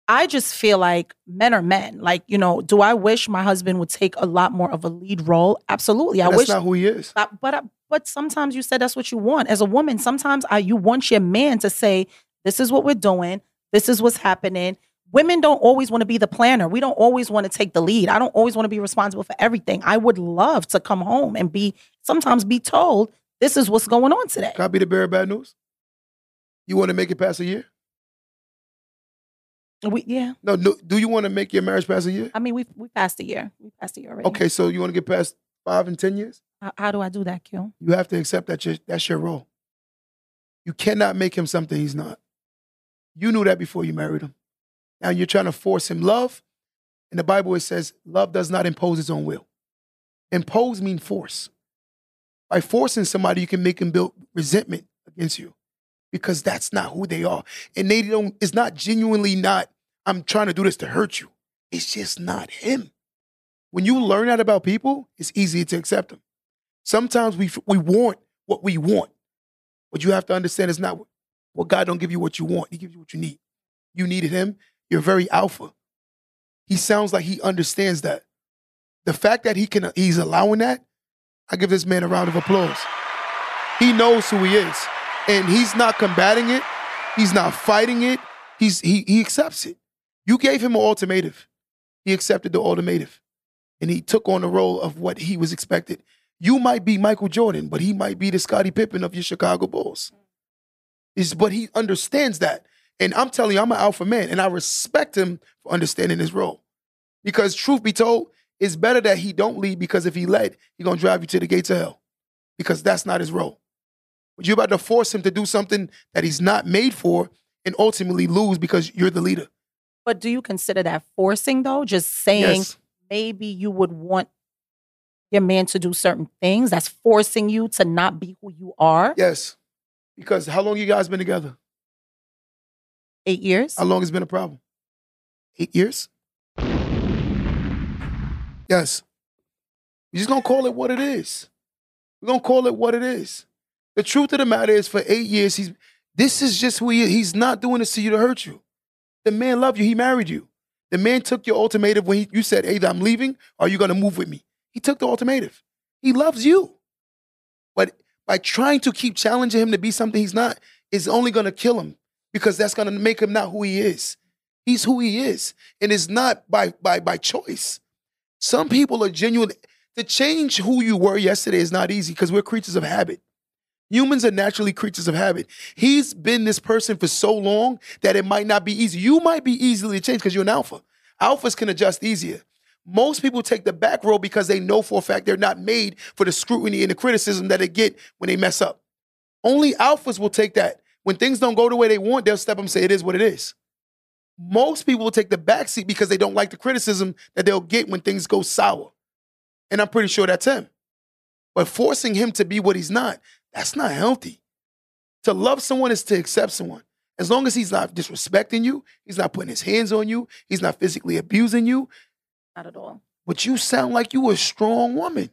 I just feel like men are men. Like, you know, do I wish my husband would take a lot more of a lead role? Absolutely. I That's wish not who he is. but but, but sometimes you said that's what you want. As a woman, sometimes I, you want your man to say, this is what we're doing. This is what's happening. Women don't always want to be the planner. We don't always want to take the lead. I don't always want to be responsible for everything. I would love to come home and be sometimes be told this is what's going on today. Can I be the bearer of bad news? You want to make it past a year? We, yeah. No, no. Do you want to make your marriage past a year? I mean, we we passed a year. We passed a year already. Okay, so you want to get past five and 10 years? How, how do I do that, Q? You have to accept that your, that's your role. You cannot make him something he's not. You knew that before you married him. Now you're trying to force him love. In the Bible, it says love does not impose its own will. Impose means force. By forcing somebody, you can make them build resentment against you because that's not who they are. And they don't, it's not genuinely not, I'm trying to do this to hurt you. It's just not him. When you learn that about people, it's easier to accept them. Sometimes we we want what we want, but you have to understand it's not. what God don't give you what you want; He gives you what you need. You needed Him. You're very alpha. He sounds like he understands that. The fact that he can, he's allowing that. I give this man a round of applause. He knows who he is, and he's not combating it. He's not fighting it. He's he he accepts it. You gave him an ultimatum. He accepted the ultimatum, and he took on the role of what he was expected. You might be Michael Jordan, but he might be the Scottie Pippen of your Chicago Bulls. Is but he understands that. And I'm telling you, I'm an alpha man, and I respect him for understanding his role. Because truth be told, it's better that he don't lead because if he led, he gonna drive you to the gates of hell. Because that's not his role. But you're about to force him to do something that he's not made for and ultimately lose because you're the leader. But do you consider that forcing though? Just saying Yes. maybe you would want your man to do certain things that's forcing you to not be who you are. Yes. Because how long you guys been together? Eight years. How long has been a problem? Eight years? Yes. We're just gonna call it what it is. We're gonna call it what it is. The truth of the matter is, for eight years, he's this is just who he. He's not doing this to you to hurt you. The man loved you. He married you. The man took your ultimatum when he, you said, either I'm leaving or you're gonna move with me. He took the ultimatum. He loves you. But by trying to keep challenging him to be something he's not, is only gonna kill him because that's gonna make him not who he is. He's who he is. And it's not by by by choice. Some people are genuine. To change who you were yesterday is not easy because we're creatures of habit. Humans are naturally creatures of habit. He's been this person for so long that it might not be easy. You might be easily changed because you're an alpha. Alphas can adjust easier. Most people take the back row because they know for a fact they're not made for the scrutiny and the criticism that they get when they mess up. Only alphas will take that. When things don't go the way they want, they'll step up and say, it is what it is. Most people will take the back seat because they don't like the criticism that they'll get when things go sour. And I'm pretty sure that's him. But forcing him to be what he's not, that's not healthy. To love someone is to accept someone. As long as he's not disrespecting you, he's not putting his hands on you, he's not physically abusing you, Not at all. but you sound like you a strong woman.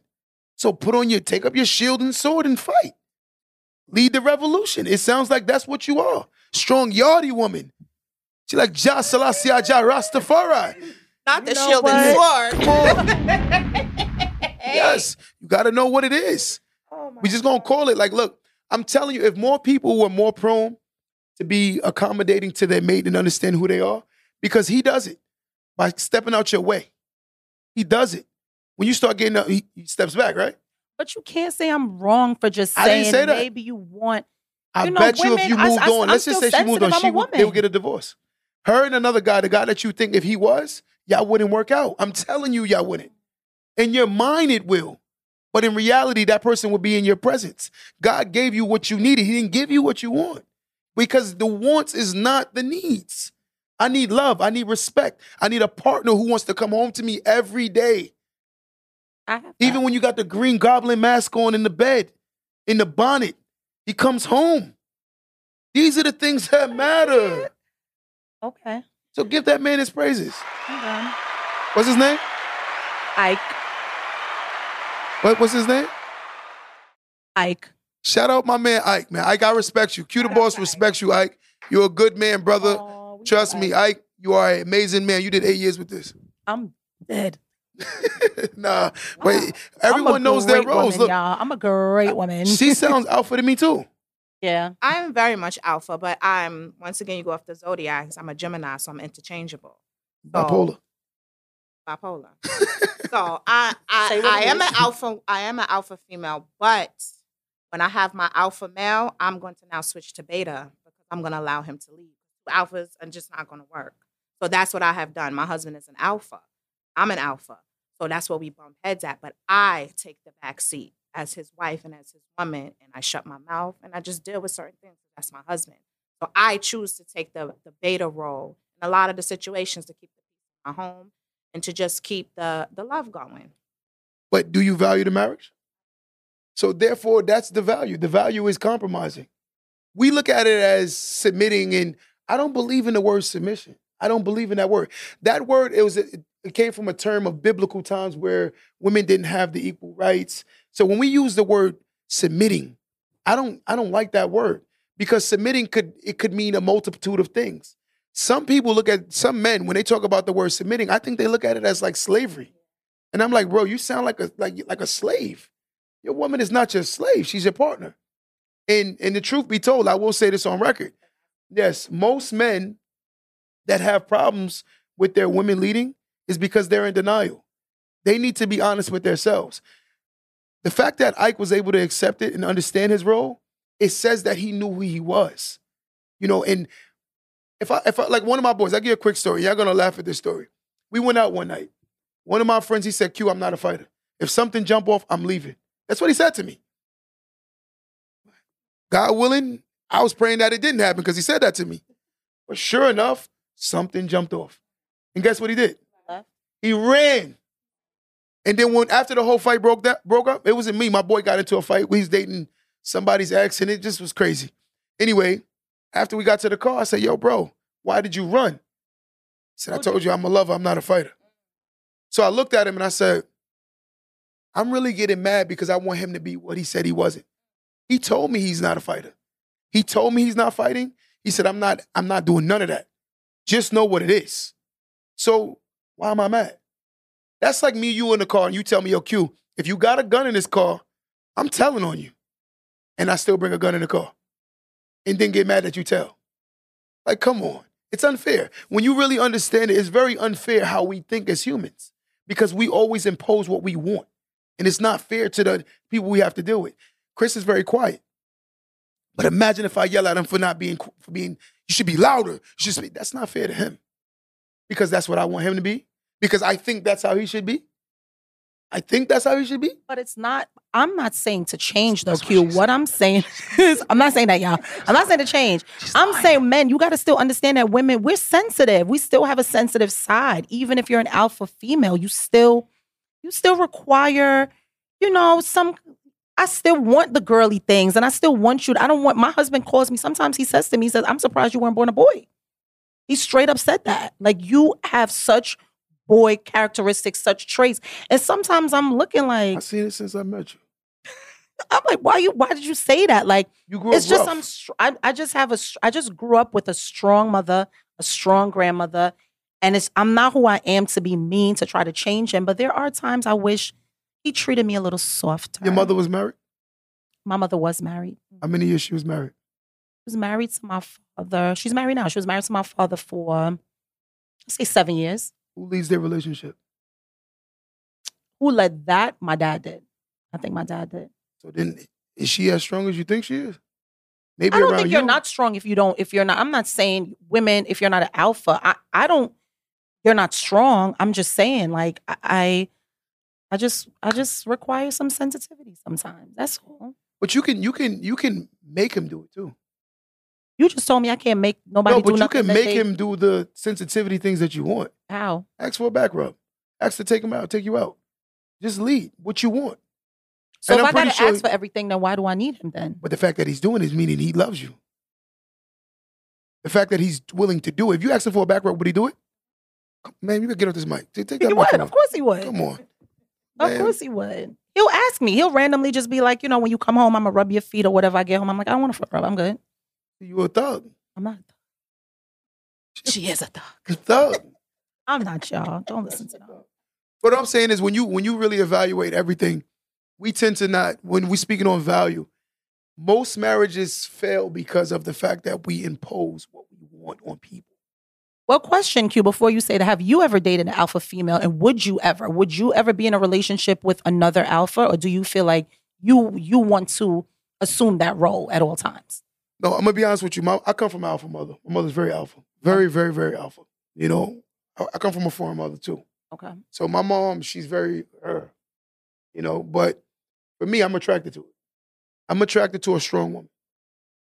So put on your, take up your shield and sword and fight. Lead the revolution. It sounds like that's what you are. Strong yardy woman. She like Ja Selassie Jah Rastafari. Not the You know shield and sword. Yes. You gotta know what it is. Oh We just gonna call it like, look, I'm telling you, if more people were more prone to be accommodating to their mate and understand who they are, because he does it by stepping out your way. He does it. When you start getting up, he, he steps back, right? But you can't say I'm wrong for just I didn't saying say that. maybe you want. I You know, bet you if you moved I- on, let's just say she moved on, she would, they would get a divorce. Her and another guy, the guy that you think if he was, y'all wouldn't work out. I'm telling you, y'all wouldn't. In your mind, it will. But in reality, that person will be in your presence. God gave you what you needed. He didn't give you what you want. Because the wants is not the needs. I need love. I need respect. I need a partner who wants to come home to me every day. I have that. Even when you got the green goblin mask on in the bed, in the bonnet, he comes home. These are the things that matter. okay. So give that man his praises. Done. What's his name? Ike. What, what's his name? Ike. Shout out my man Ike, man. Ike, I respect you. Q the boss respects you, Ike. You're a good man, brother. Aw, we Trust me, Ike. Ike. You are an amazing man. You did eight years with this. I'm dead. nah, wait. I'm a Everyone knows their roles. Woman, Look, y'all. I'm a great woman. she sounds alpha to me too. yeah. I'm very much alpha, but I'm once again you go off the zodiacs. I'm a Gemini, so I'm interchangeable. So- Bipolar. bipolar. so I Say I, I am an alpha. I am an alpha female, but when I have my alpha male, I'm going to now switch to beta because I'm going to allow him to lead. Alphas are just not going to work. So that's what I have done. My husband is an alpha. I'm an alpha. So that's what we bump heads at. But I take the back seat as his wife and as his woman, and I shut my mouth and I just deal with certain things. That's my husband. So I choose to take the, the beta role in a lot of the situations to keep the peace in my home and to just keep the the love going. But do you value the marriage? So therefore, that's the value. The value is compromising. We look at it as submitting, and I don't believe in the word submission. I don't believe in that word. That word it was it came from a term of biblical times where women didn't have the equal rights. So when we use the word submitting, I don't I don't like that word because submitting could it could mean a multitude of things. Some people look at some men when they talk about the word submitting, I think they look at it as like slavery. And I'm like, bro, you sound like a like like a slave. Your woman is not your slave; she's your partner. And and the truth be told, I will say this on record. Yes, most men that have problems with their women leading is because they're in denial. They need to be honest with themselves. The fact that Ike was able to accept it and understand his role, it says that he knew who he was. You know, and if I if I like one of my boys, I give you a quick story. Y'all gonna laugh at this story. We went out one night. One of my friends, he said, Q, I'm not a fighter. If something jump off, I'm leaving. That's what he said to me. God willing, I was praying that it didn't happen because he said that to me. But sure enough, something jumped off. And guess what he did? He ran. And then when after the whole fight broke that broke up, it wasn't me. My boy got into a fight. We was dating somebody's ex, and it just was crazy. Anyway, after we got to the car, I said, Yo, bro, why did you run? He said, I told you I'm a lover, I'm not a fighter. So I looked at him and I said, I'm really getting mad because I want him to be what he said he wasn't. He told me he's not a fighter. He told me he's not fighting. He said, I'm not, I'm not doing none of that. Just know what it is. So why am I mad? That's like me, you in the car, and you tell me, yo, Q, if you got a gun in this car, I'm telling on you. And I still bring a gun in the car. And then get mad that you tell. Like, come on. It's unfair. When you really understand it, it's very unfair how we think as humans because we always impose what we want. And it's not fair to the people we have to deal with. Chris is very quiet. But imagine if I yell at him for not being, for being, you should be louder. You should speak. That's not fair to him because that's what I want him to be. Because I think that's how he should be. I think that's how he should be. But it's not. I'm not saying to change though, That's what Q. she What I'm saying is, I'm not saying that, y'all. I'm not saying to change. I'm saying, men, you got to still understand that women, we're sensitive. We still have a sensitive side. Even if you're an alpha female, you still, you still require, you know, some. I still want the girly things, and I still want you. To, I don't want. My husband calls me. Sometimes he says to me, he says, "I'm surprised you weren't born a boy." He straight up said that. Like you have such boy characteristics, such traits, and sometimes I'm looking like. I've seen it since I met you. I'm like, why you? Why did you say that? Like, You grew it's up just rough. I'm. str- I, I just have a. I just grew up with a strong mother, a strong grandmother, and it's. I'm not who I am to be mean to try to change him, but there are times I wish he treated me a little softer. Your mother was married? My mother was married. How many years she was married? She was married to my father. She's married now. She was married to my father for, let's say, seven years. Who leads their relationship? Who led that? My dad did. I think my dad did. So then, is she as strong as you think she is? Maybe I don't think you're you. not strong if you don't, if you're not, I'm not saying women, if you're not an alpha, I, I don't, you're not strong. I'm just saying, like, I, I, just, I just require some sensitivity sometimes. That's all. But you can, you can, you can make him do it too. You just told me I can't make nobody no, do but you can make they- him do the sensitivity things that you want. How? Ask for a back rub. Ask to take him out, take you out. Just lead what you want. So And if I'm I gotta sure- ask for everything, then why do I need him then? But the fact that he's doing is meaning he loves you. The fact that he's willing to do it. If you ask him for a back rub, would he do it? Man, you better get off this mic. Take, take that He mic would, from of course he would. Come on. Of man. course he would. He'll ask me. He'll randomly just be like, you know, when you come home, I'm gonna rub your feet or whatever. I get home, I'm like, I don't want a foot rub. I'm good. You a thug. I'm not. She is a thug. A thug. I'm not y'all. Don't listen to them. What I'm saying is when you when you really evaluate everything, we tend to not when we're speaking on value. Most marriages fail because of the fact that we impose what we want on people. Well, question Q before you say that. Have you ever dated an alpha female, and would you ever? Would you ever be in a relationship with another alpha, or do you feel like you you want to assume that role at all times? No, I'm gonna be honest with you. My, I come from an alpha mother. My mother's very alpha, very, very, very alpha. You know, I, I come from a foreign mother too. Okay. So my mom, she's very her. You know, but for me, I'm attracted to it. I'm attracted to a strong woman,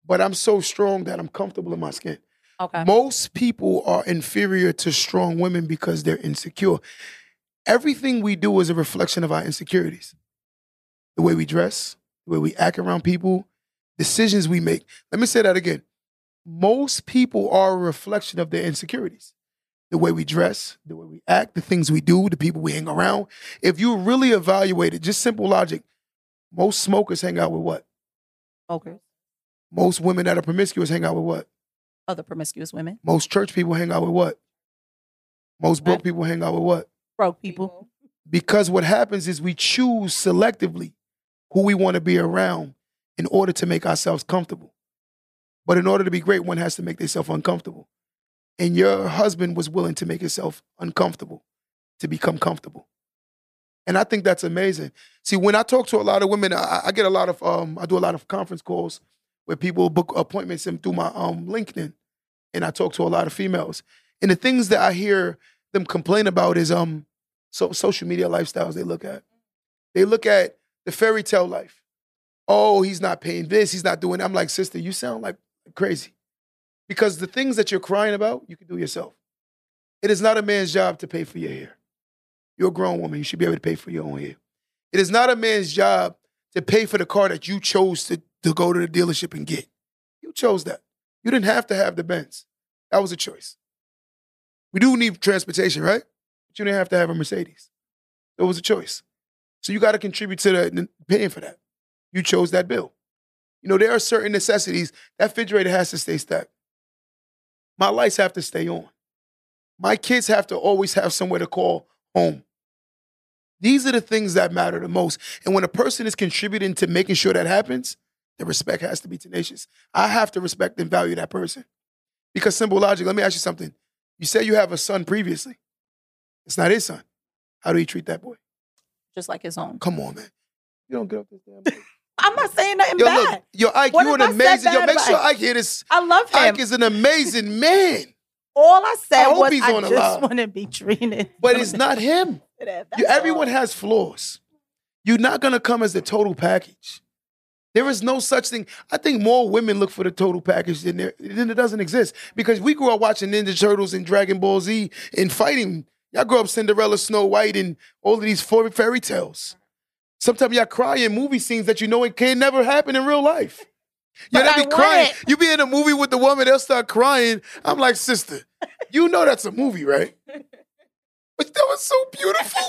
but I'm so strong that I'm comfortable in my skin. Okay. Most people are inferior to strong women because they're insecure. Everything we do is a reflection of our insecurities. The way we dress, the way we act around people, decisions we make. Let me say that again. Most people are a reflection of their insecurities. The way we dress, the way we act, the things we do, the people we hang around. If you really evaluate it, just simple logic, most smokers hang out with what? Okay. Most women that are promiscuous hang out with what? Other promiscuous women, Most church people hang out with what? Most broke Right. people hang out with what? broke people. Because what happens is we choose selectively who we want to be around in order to make ourselves comfortable. But in order to be great, one has to make themselves uncomfortable. And your husband was willing to make himself uncomfortable to become comfortable. And I think that's amazing. See, when I talk to a lot of women, I, I get a lot of, um, I do a lot of conference calls where people book appointments and through my um, LinkedIn, and I talk to a lot of females. And the things that I hear them complain about is um, so social media lifestyles they look at. They look at the fairy tale life. Oh, he's not paying this, he's not doing. That. I'm like, sister, you sound like crazy. Because the things that you're crying about, you can do yourself. It is not a man's job to pay for your hair. You're a grown woman, you should be able to pay for your own hair. It is not a man's job to pay for the car that you chose to, to go to the dealership and get. You chose that. You didn't have to have the Benz. That was a choice. We do need transportation, right? But you didn't have to have a Mercedes. It was a choice. So you got to contribute to the paying for that. You chose that bill. You know, there are certain necessities. That refrigerator has to stay stacked. My lights have to stay on. My kids have to always have somewhere to call home. These are the things that matter the most. And when a person is contributing to making sure that happens, the respect has to be tenacious. I have to respect and value that person. Because simple logic, let me ask you something. You say you have a son previously. It's not his son. How do you treat that boy? Just like his own. Come on, man. You don't get up this damn. I'm not saying nothing Yo, bad. look, yo, Ike, What you an I amazing. Yo, make sure Ike? Hear this. I love him. Ike is an amazing man, All I said I was I just want to be treated. but it's not him. You, everyone all. has flaws. You're not gonna come as the total package. There is no such thing. I think more women look for the total package than there than it doesn't exist. Because we grew up watching Ninja Turtles and Dragon Ball Z and fighting. Y'all grew up Cinderella, Snow White, and all of these fairy tales. Sometimes y'all cry in movie scenes that you know it can never happen in real life. Yeah, But they I be crying. You be in a movie with the woman, they'll start crying. I'm like, sister, you know that's a movie, right? But that was so beautiful.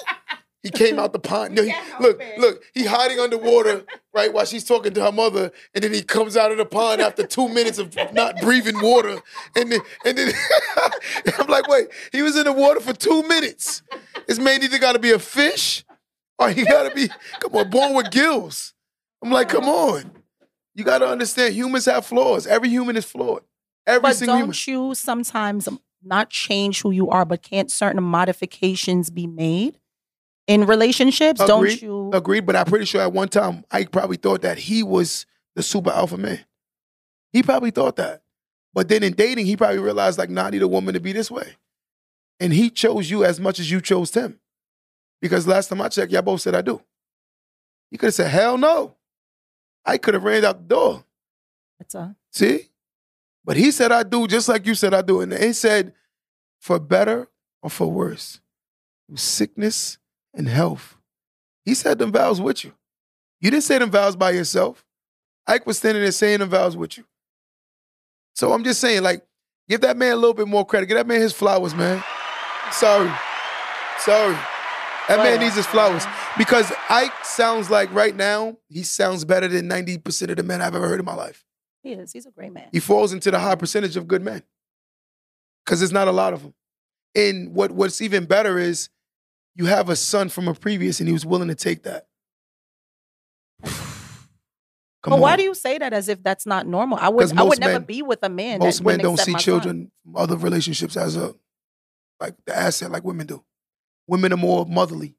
He came out the pond. No, he- look, look, he hiding underwater, right, while she's talking to her mother, and then he comes out of the pond after two minutes of not breathing water. And then and then I'm like, wait, he was in the water for two minutes. This man either gotta be a fish or you gotta be, come on, born with gills. I'm like, come mm-hmm. on. You gotta understand humans have flaws. Every human is flawed. Every But single human. don't you sometimes not change who you are, but can't certain modifications be made in relationships? Agreed. Don't you? Agreed, but I'm pretty sure at one time Ike probably thought that he was the super alpha man. He probably thought that. But then in dating, he probably realized, like, nah, I need a woman to be this way. And he chose you as much as you chose him. Because last time I checked, y'all both said I do. You could have said, hell no. I could have ran out the door. That's all. See? But he said I do just like you said I do. And he said, for better or for worse, through sickness and health. He said them vows with you. You didn't say them vows by yourself. Ike was standing there saying them vows with you. So I'm just saying, like, give that man a little bit more credit. Give that man his flowers, man. Sorry. Sorry. That man needs his flowers. Because Ike sounds like right now, he sounds better than 90% of the men I've ever heard in my life. he is. He's a great man. He falls into the high percentage of good men. Because there's not a lot of them. And what, what's even better is you have a son from a previous and he was willing to take that. Come but why do you say that as if that's not normal? I would. I would most never be with a man. Most men don't see my son. children other relationships as a like the asset like women do. Women are more motherly.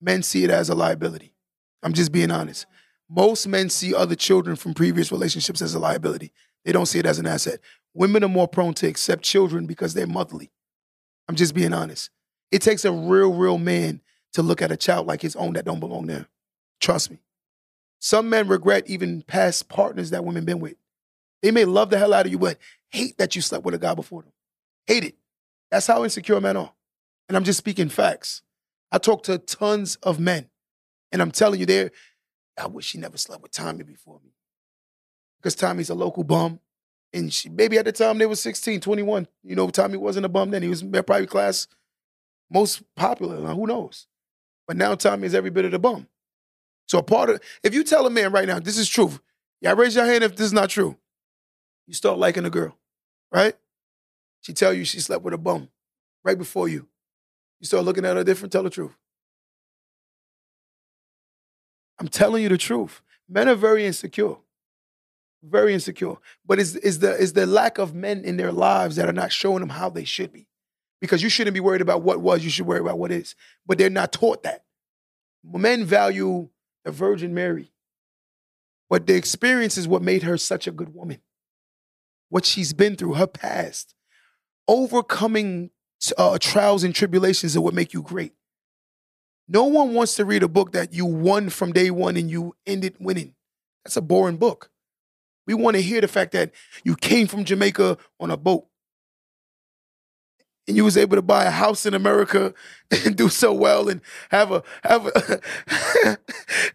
Men see it as a liability. I'm just being honest. Most men see other children from previous relationships as a liability. They don't see it as an asset. Women are more prone to accept children because they're motherly. I'm just being honest. It takes a real, real man to look at a child like his own that don't belong there. Trust me. Some men regret even past partners that women been with. They may love the hell out of you, but hate that you slept with a guy before them. Hate it. That's how insecure men are. And I'm just speaking facts. I talk to tons of men, and I'm telling you, they're, I wish she never slept with Tommy before me. Because Tommy's a local bum. And she, maybe at the time they were 16, 21. You know, Tommy wasn't a bum then. He was probably class most popular. Who knows? But now Tommy is every bit of the bum. So a part of, if you tell a man right now, this is truth, yeah, raise your hand if this is not true. You start liking a girl, right? She tell you she slept with a bum right before you. You start looking at her different, tell the truth. I'm telling you the truth. Men are very insecure. Very insecure. But it's, it's, the, it's the lack of men in their lives that are not showing them how they should be. Because you shouldn't be worried about what was, you should worry about what is. But they're not taught that. Men value the Virgin Mary. But the experience is what made her such a good woman. What she's been through, her past. Overcoming uh, trials and tribulations are what make you great. No one wants to read a book that you won from day one and you ended winning. That's a boring book. We want to hear the fact that you came from Jamaica on a boat and you was able to buy a house in America and do so well and have a have a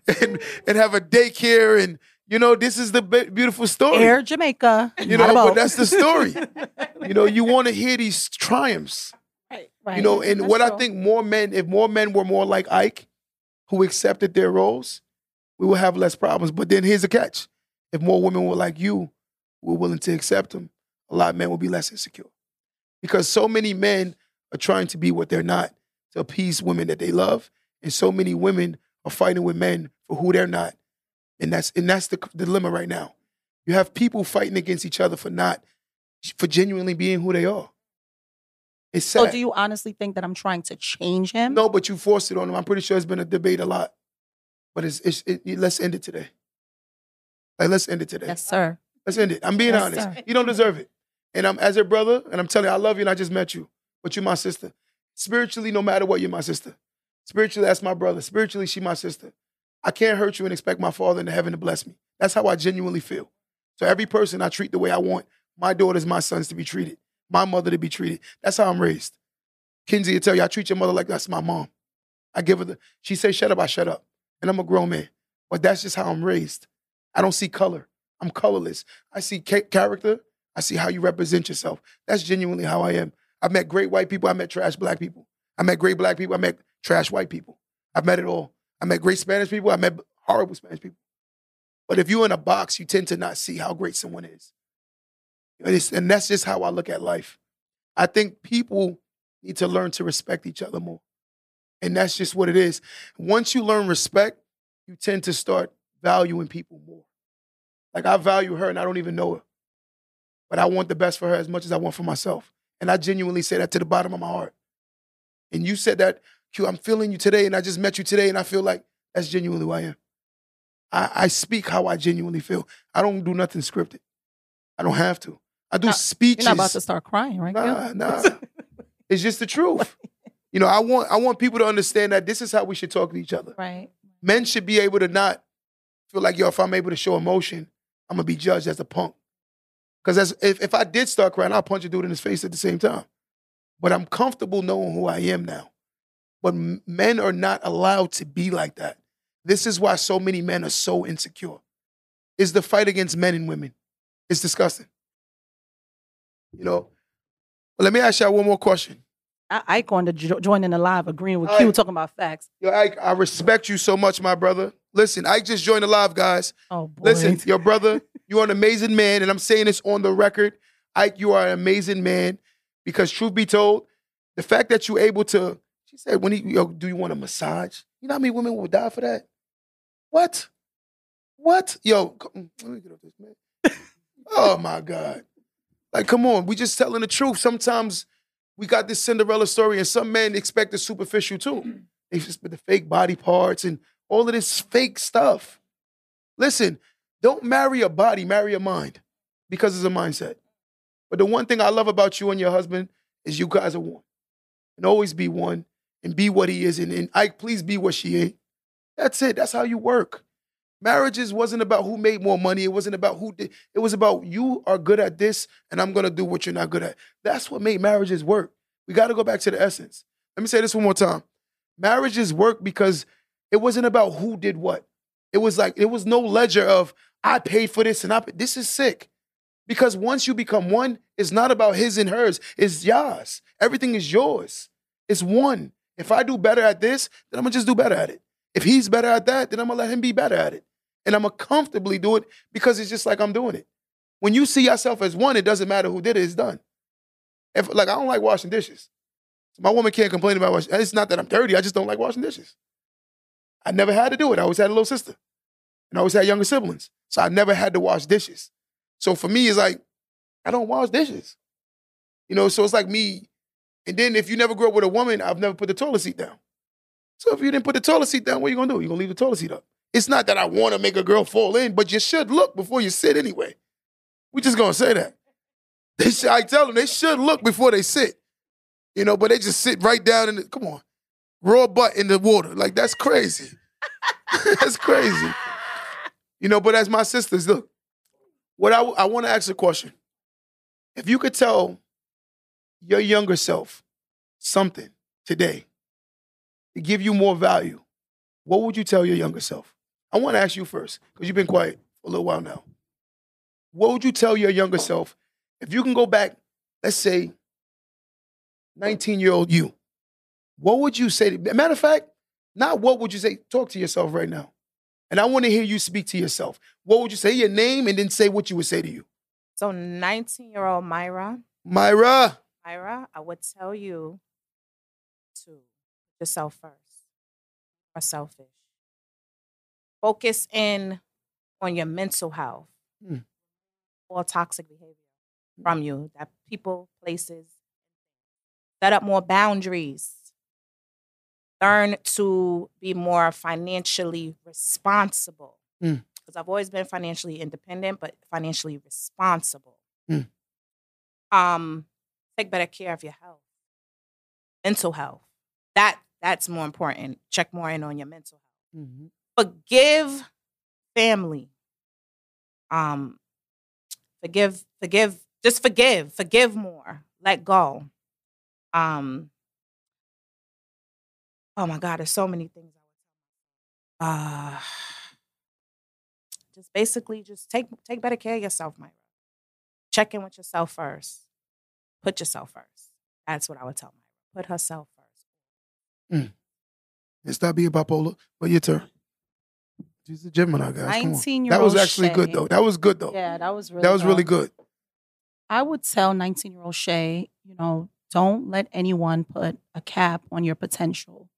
and, and have a daycare and you know this is the beautiful story. Air Jamaica. you know, but that's the story. you know, you want to hear these triumphs. right, right. You know, and That's what I think more men, if more men were more like Ike, who accepted their roles, we will have less problems. But then here's the catch: if more women were like you, were willing to accept them, a lot of men will be less insecure. Because so many men are trying to be what they're not to appease women that they love, and so many women are fighting with men for who they're not, and that's and that's the dilemma right now. You have people fighting against each other for not for genuinely being who they are. It's sad. So do you honestly think that I'm trying to change him? No, but you forced it on him. I'm pretty sure it's been a debate a lot. But it's, it's it, let's end it today. Like let's end it today. Yes, sir. Let's end it. I'm being Yes, honest. sir. You don't deserve it. And I'm as a brother, and I'm telling you, I love you, and I just met you. But you're my sister. Spiritually, no matter what, you're my sister. Spiritually, that's my brother. Spiritually, she my sister. I can't hurt you and expect my father in heaven to bless me. That's how I genuinely feel. So every person I treat the way I want my daughters, my sons to be treated, my mother to be treated. That's how I'm raised. Kinsey will tell you, I treat your mother like that's my mom. I give her the, she says, shut up, I shut up. And I'm a grown man. But that's just how I'm raised. I don't see color. I'm colorless. I see character. I see how you represent yourself. That's genuinely how I am. I've met great white people. I met trash black people. I met great black people. I met trash white people. I've met it all. I met great Spanish people. I met horrible Spanish people. But if you're in a box, you tend to not see how great someone is. And, that's just how I look at life. I think people need to learn to respect each other more. And that's just what it is. Once you learn respect, you tend to start valuing people more. Like I value her and I don't even know her. But I want the best for her as much as I want for myself. And I genuinely say that to the bottom of my heart. And you said that, Q, I'm feeling you today, and I just met you today, and I feel like that's genuinely who I am. I, I speak how I genuinely feel. I don't do nothing scripted. I don't have to. I do Now, speeches. You're not about to start crying, right? Nah, nah. it's just the truth. You know, I want I want people to understand that this is how we should talk to each other. Right. Men should be able to not feel like, yo, if I'm able to show emotion, I'm gonna be judged as a punk. Because if, if I did start crying, I'll punch a dude in his face at the same time. But I'm comfortable knowing who I am now. But men are not allowed to be like that. This is why so many men are so insecure. Is the fight against men and women. It's disgusting. You know. But let me ask y'all one more question. I, Ike on the jo- joining the live, agreeing with Ike. Q, talking about facts. Yo, Ike, I respect you so much, my brother. Listen, Ike just joined the live, guys. Oh boy. Listen, your brother, you are an amazing man, and I'm saying this on the record. Ike, you are an amazing man because, truth be told, the fact that you're able to, she said, when he, yo, do you want a massage? You know how many women would die for that? What? What? Yo, come- mm, let me get off this, man. oh my God. Like, come on, we just telling the truth. Sometimes we got this Cinderella story, and some men expect the superficial too. They just put the fake body parts and all of this fake stuff. Listen, don't marry a body, marry a mind because it's a mindset. But the one thing I love about you and your husband is you guys are one. And always be one and be what he is. And, and Ike, please be what she ain't. That's it. That's how you work. Marriages wasn't about who made more money. It wasn't about who did. It was about you are good at this and I'm to do what you're not good at. That's what made marriages work. We got to go back to the essence. Let me say this one more time. Marriages work because it wasn't about who did what. It was like, it was no ledger of, I paid for this and I, pa-" this is sick. Because once you become one, it's not about his and hers, it's yours. Everything is yours. It's one. If I do better at this, then I'm gonna just do better at it. If he's better at that, then I'm gonna let him be better at it. And I'm gonna comfortably do it because it's just like I'm doing it. When you see yourself as one, it doesn't matter who did it, it's done. If like I don't like washing dishes. My woman can't complain about washing. It's not that I'm dirty, I just don't like washing dishes. I never had to do it. I always had a little sister. And I always had younger siblings. So I never had to wash dishes. So for me, it's like, I don't wash dishes. You know, so it's like me. And then if you never grew up with a woman, I've never put the toilet seat down. So if you didn't put the toilet seat down, what are you gonna do? You're gonna leave the toilet seat up. It's not that I wanna make a girl fall in, but you should look before you sit anyway. We just gonna say that. They should, I tell them they should look before they sit. You know, but they just sit right down in the, come on, raw butt in the water. Like that's crazy. that's crazy. You know, but as my sisters, look, what I, I want to ask a question. If you could tell your younger self something today to give you more value, what would you tell your younger self? I want to ask you first, because you've been quiet for a little while now. What would you tell your younger self if you can go back, let's say, 19 year old you? What would you say? To, matter of fact, Not what would you say? Talk to yourself right now. And I want to hear you speak to yourself. What would you say? Your name and then say what you would say to you. So 19 year old Myra, Myra. Myra, I would tell you to put yourself first. Are selfish. Focus in on your mental health. Mm. All toxic behavior from you. That people, places. Set up more boundaries. Learn to be more financially responsible. Mm. Because I've always been financially independent, but financially responsible. Mm. Um, take better care of your health, mental health. That that's more important. Check more in on your mental health. Mhm. Forgive family. Um, forgive, forgive, just forgive, forgive more. Let go. Um. Oh my God, there's so many things. I would tell. Uh, just basically, just take take better care of yourself, Myra. Check in with yourself first. Put yourself first. That's what I would tell Myra. Put herself first. And stop being bipolar. But your turn. She's a Gemini, guys. Come on. 19 year old. That was actually good though. That was good though. Yeah, that was really that was really good. good. I would tell 19 year old Shay, you know, don't let anyone put a cap on your potential.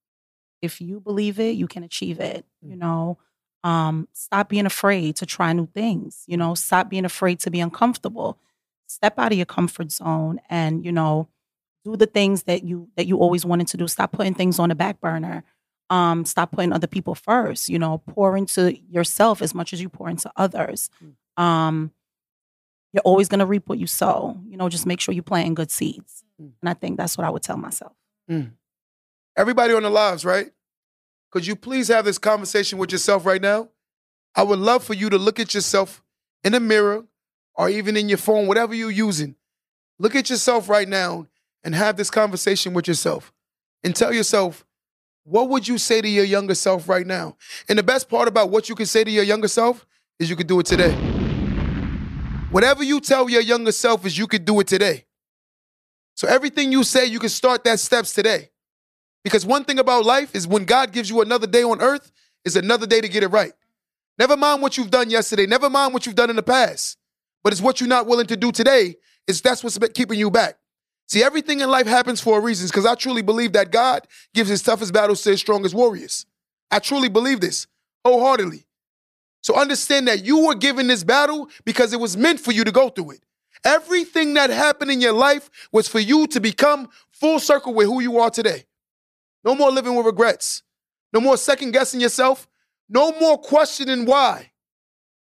If you believe it, you can achieve it. You Mm. know, um, stop being afraid to try new things. You know, stop being afraid to be uncomfortable. Step out of your comfort zone and, you know, do the things that you that you always wanted to do. Stop putting things on the back burner. Um, stop putting other people first. You know, pour into yourself as much as you pour into others. Mm. Um, you're always going to reap what you sow. You know, just make sure you're planting good seeds. Mm. And I think that's what I would tell myself. Everybody on the lives, right? Could you please have this conversation with yourself right now? I would love for you to look at yourself in the mirror or even in your phone, whatever you're using. Look at yourself right now and have this conversation with yourself and tell yourself, what would you say to your younger self right now? And the best part about what you can say to your younger self is you could do it today. Whatever you tell your younger self is you could do it today. So everything you say, you can start that steps today. Because one thing about life is when God gives you another day on earth, is another day to get it right. Never mind what you've done yesterday. Never mind what you've done in the past. But it's what you're not willing to do today. Is that's what's keeping you back. See, everything in life happens for a reason. Because I truly believe that God gives his toughest battles to his strongest warriors. I truly believe this wholeheartedly. So understand that you were given this battle because it was meant for you to go through it. Everything that happened in your life was for you to become full circle with who you are today. No more living with regrets. No more second guessing yourself. No more questioning why.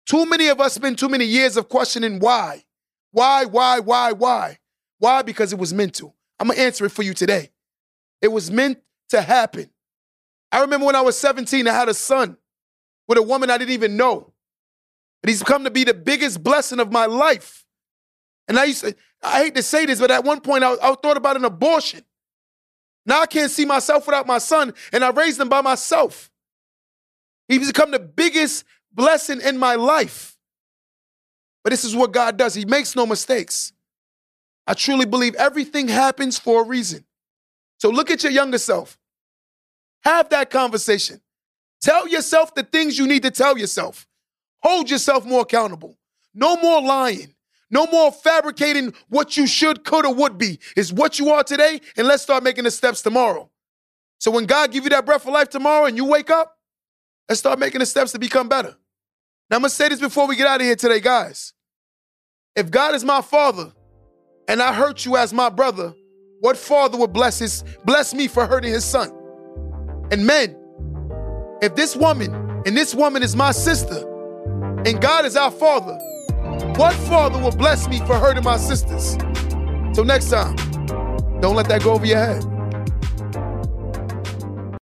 Too many of us spend too many years of questioning why. Why, why, why, why? Why? Because it was meant to. I'm going to answer it for you today. It was meant to happen. I remember when I was 17, I had a son with a woman I didn't even know. And he's come to be the biggest blessing of my life. And I used to, I hate to say this, but at one point I, I thought about an abortion. Now I can't see myself without my son, and I raised him by myself. He's become the biggest blessing in my life. But this is what God does. He makes no mistakes. I truly believe everything happens for a reason. So look at your younger self. Have that conversation. Tell yourself the things you need to tell yourself. Hold yourself more accountable. No more lying. No more fabricating what you should, could, or would be. Is what you are today, and let's start making the steps tomorrow. So when God give you that breath of life tomorrow and you wake up, let's start making the steps to become better. Now I'm gonna say this before we get out of here today, guys. If God is my father and I hurt you as my brother, what father would bless his bless me for hurting his son? And men, if this woman and this woman is my sister, and God is our father, what father will bless me for hurting my sisters? Till next time, don't let that go over your head.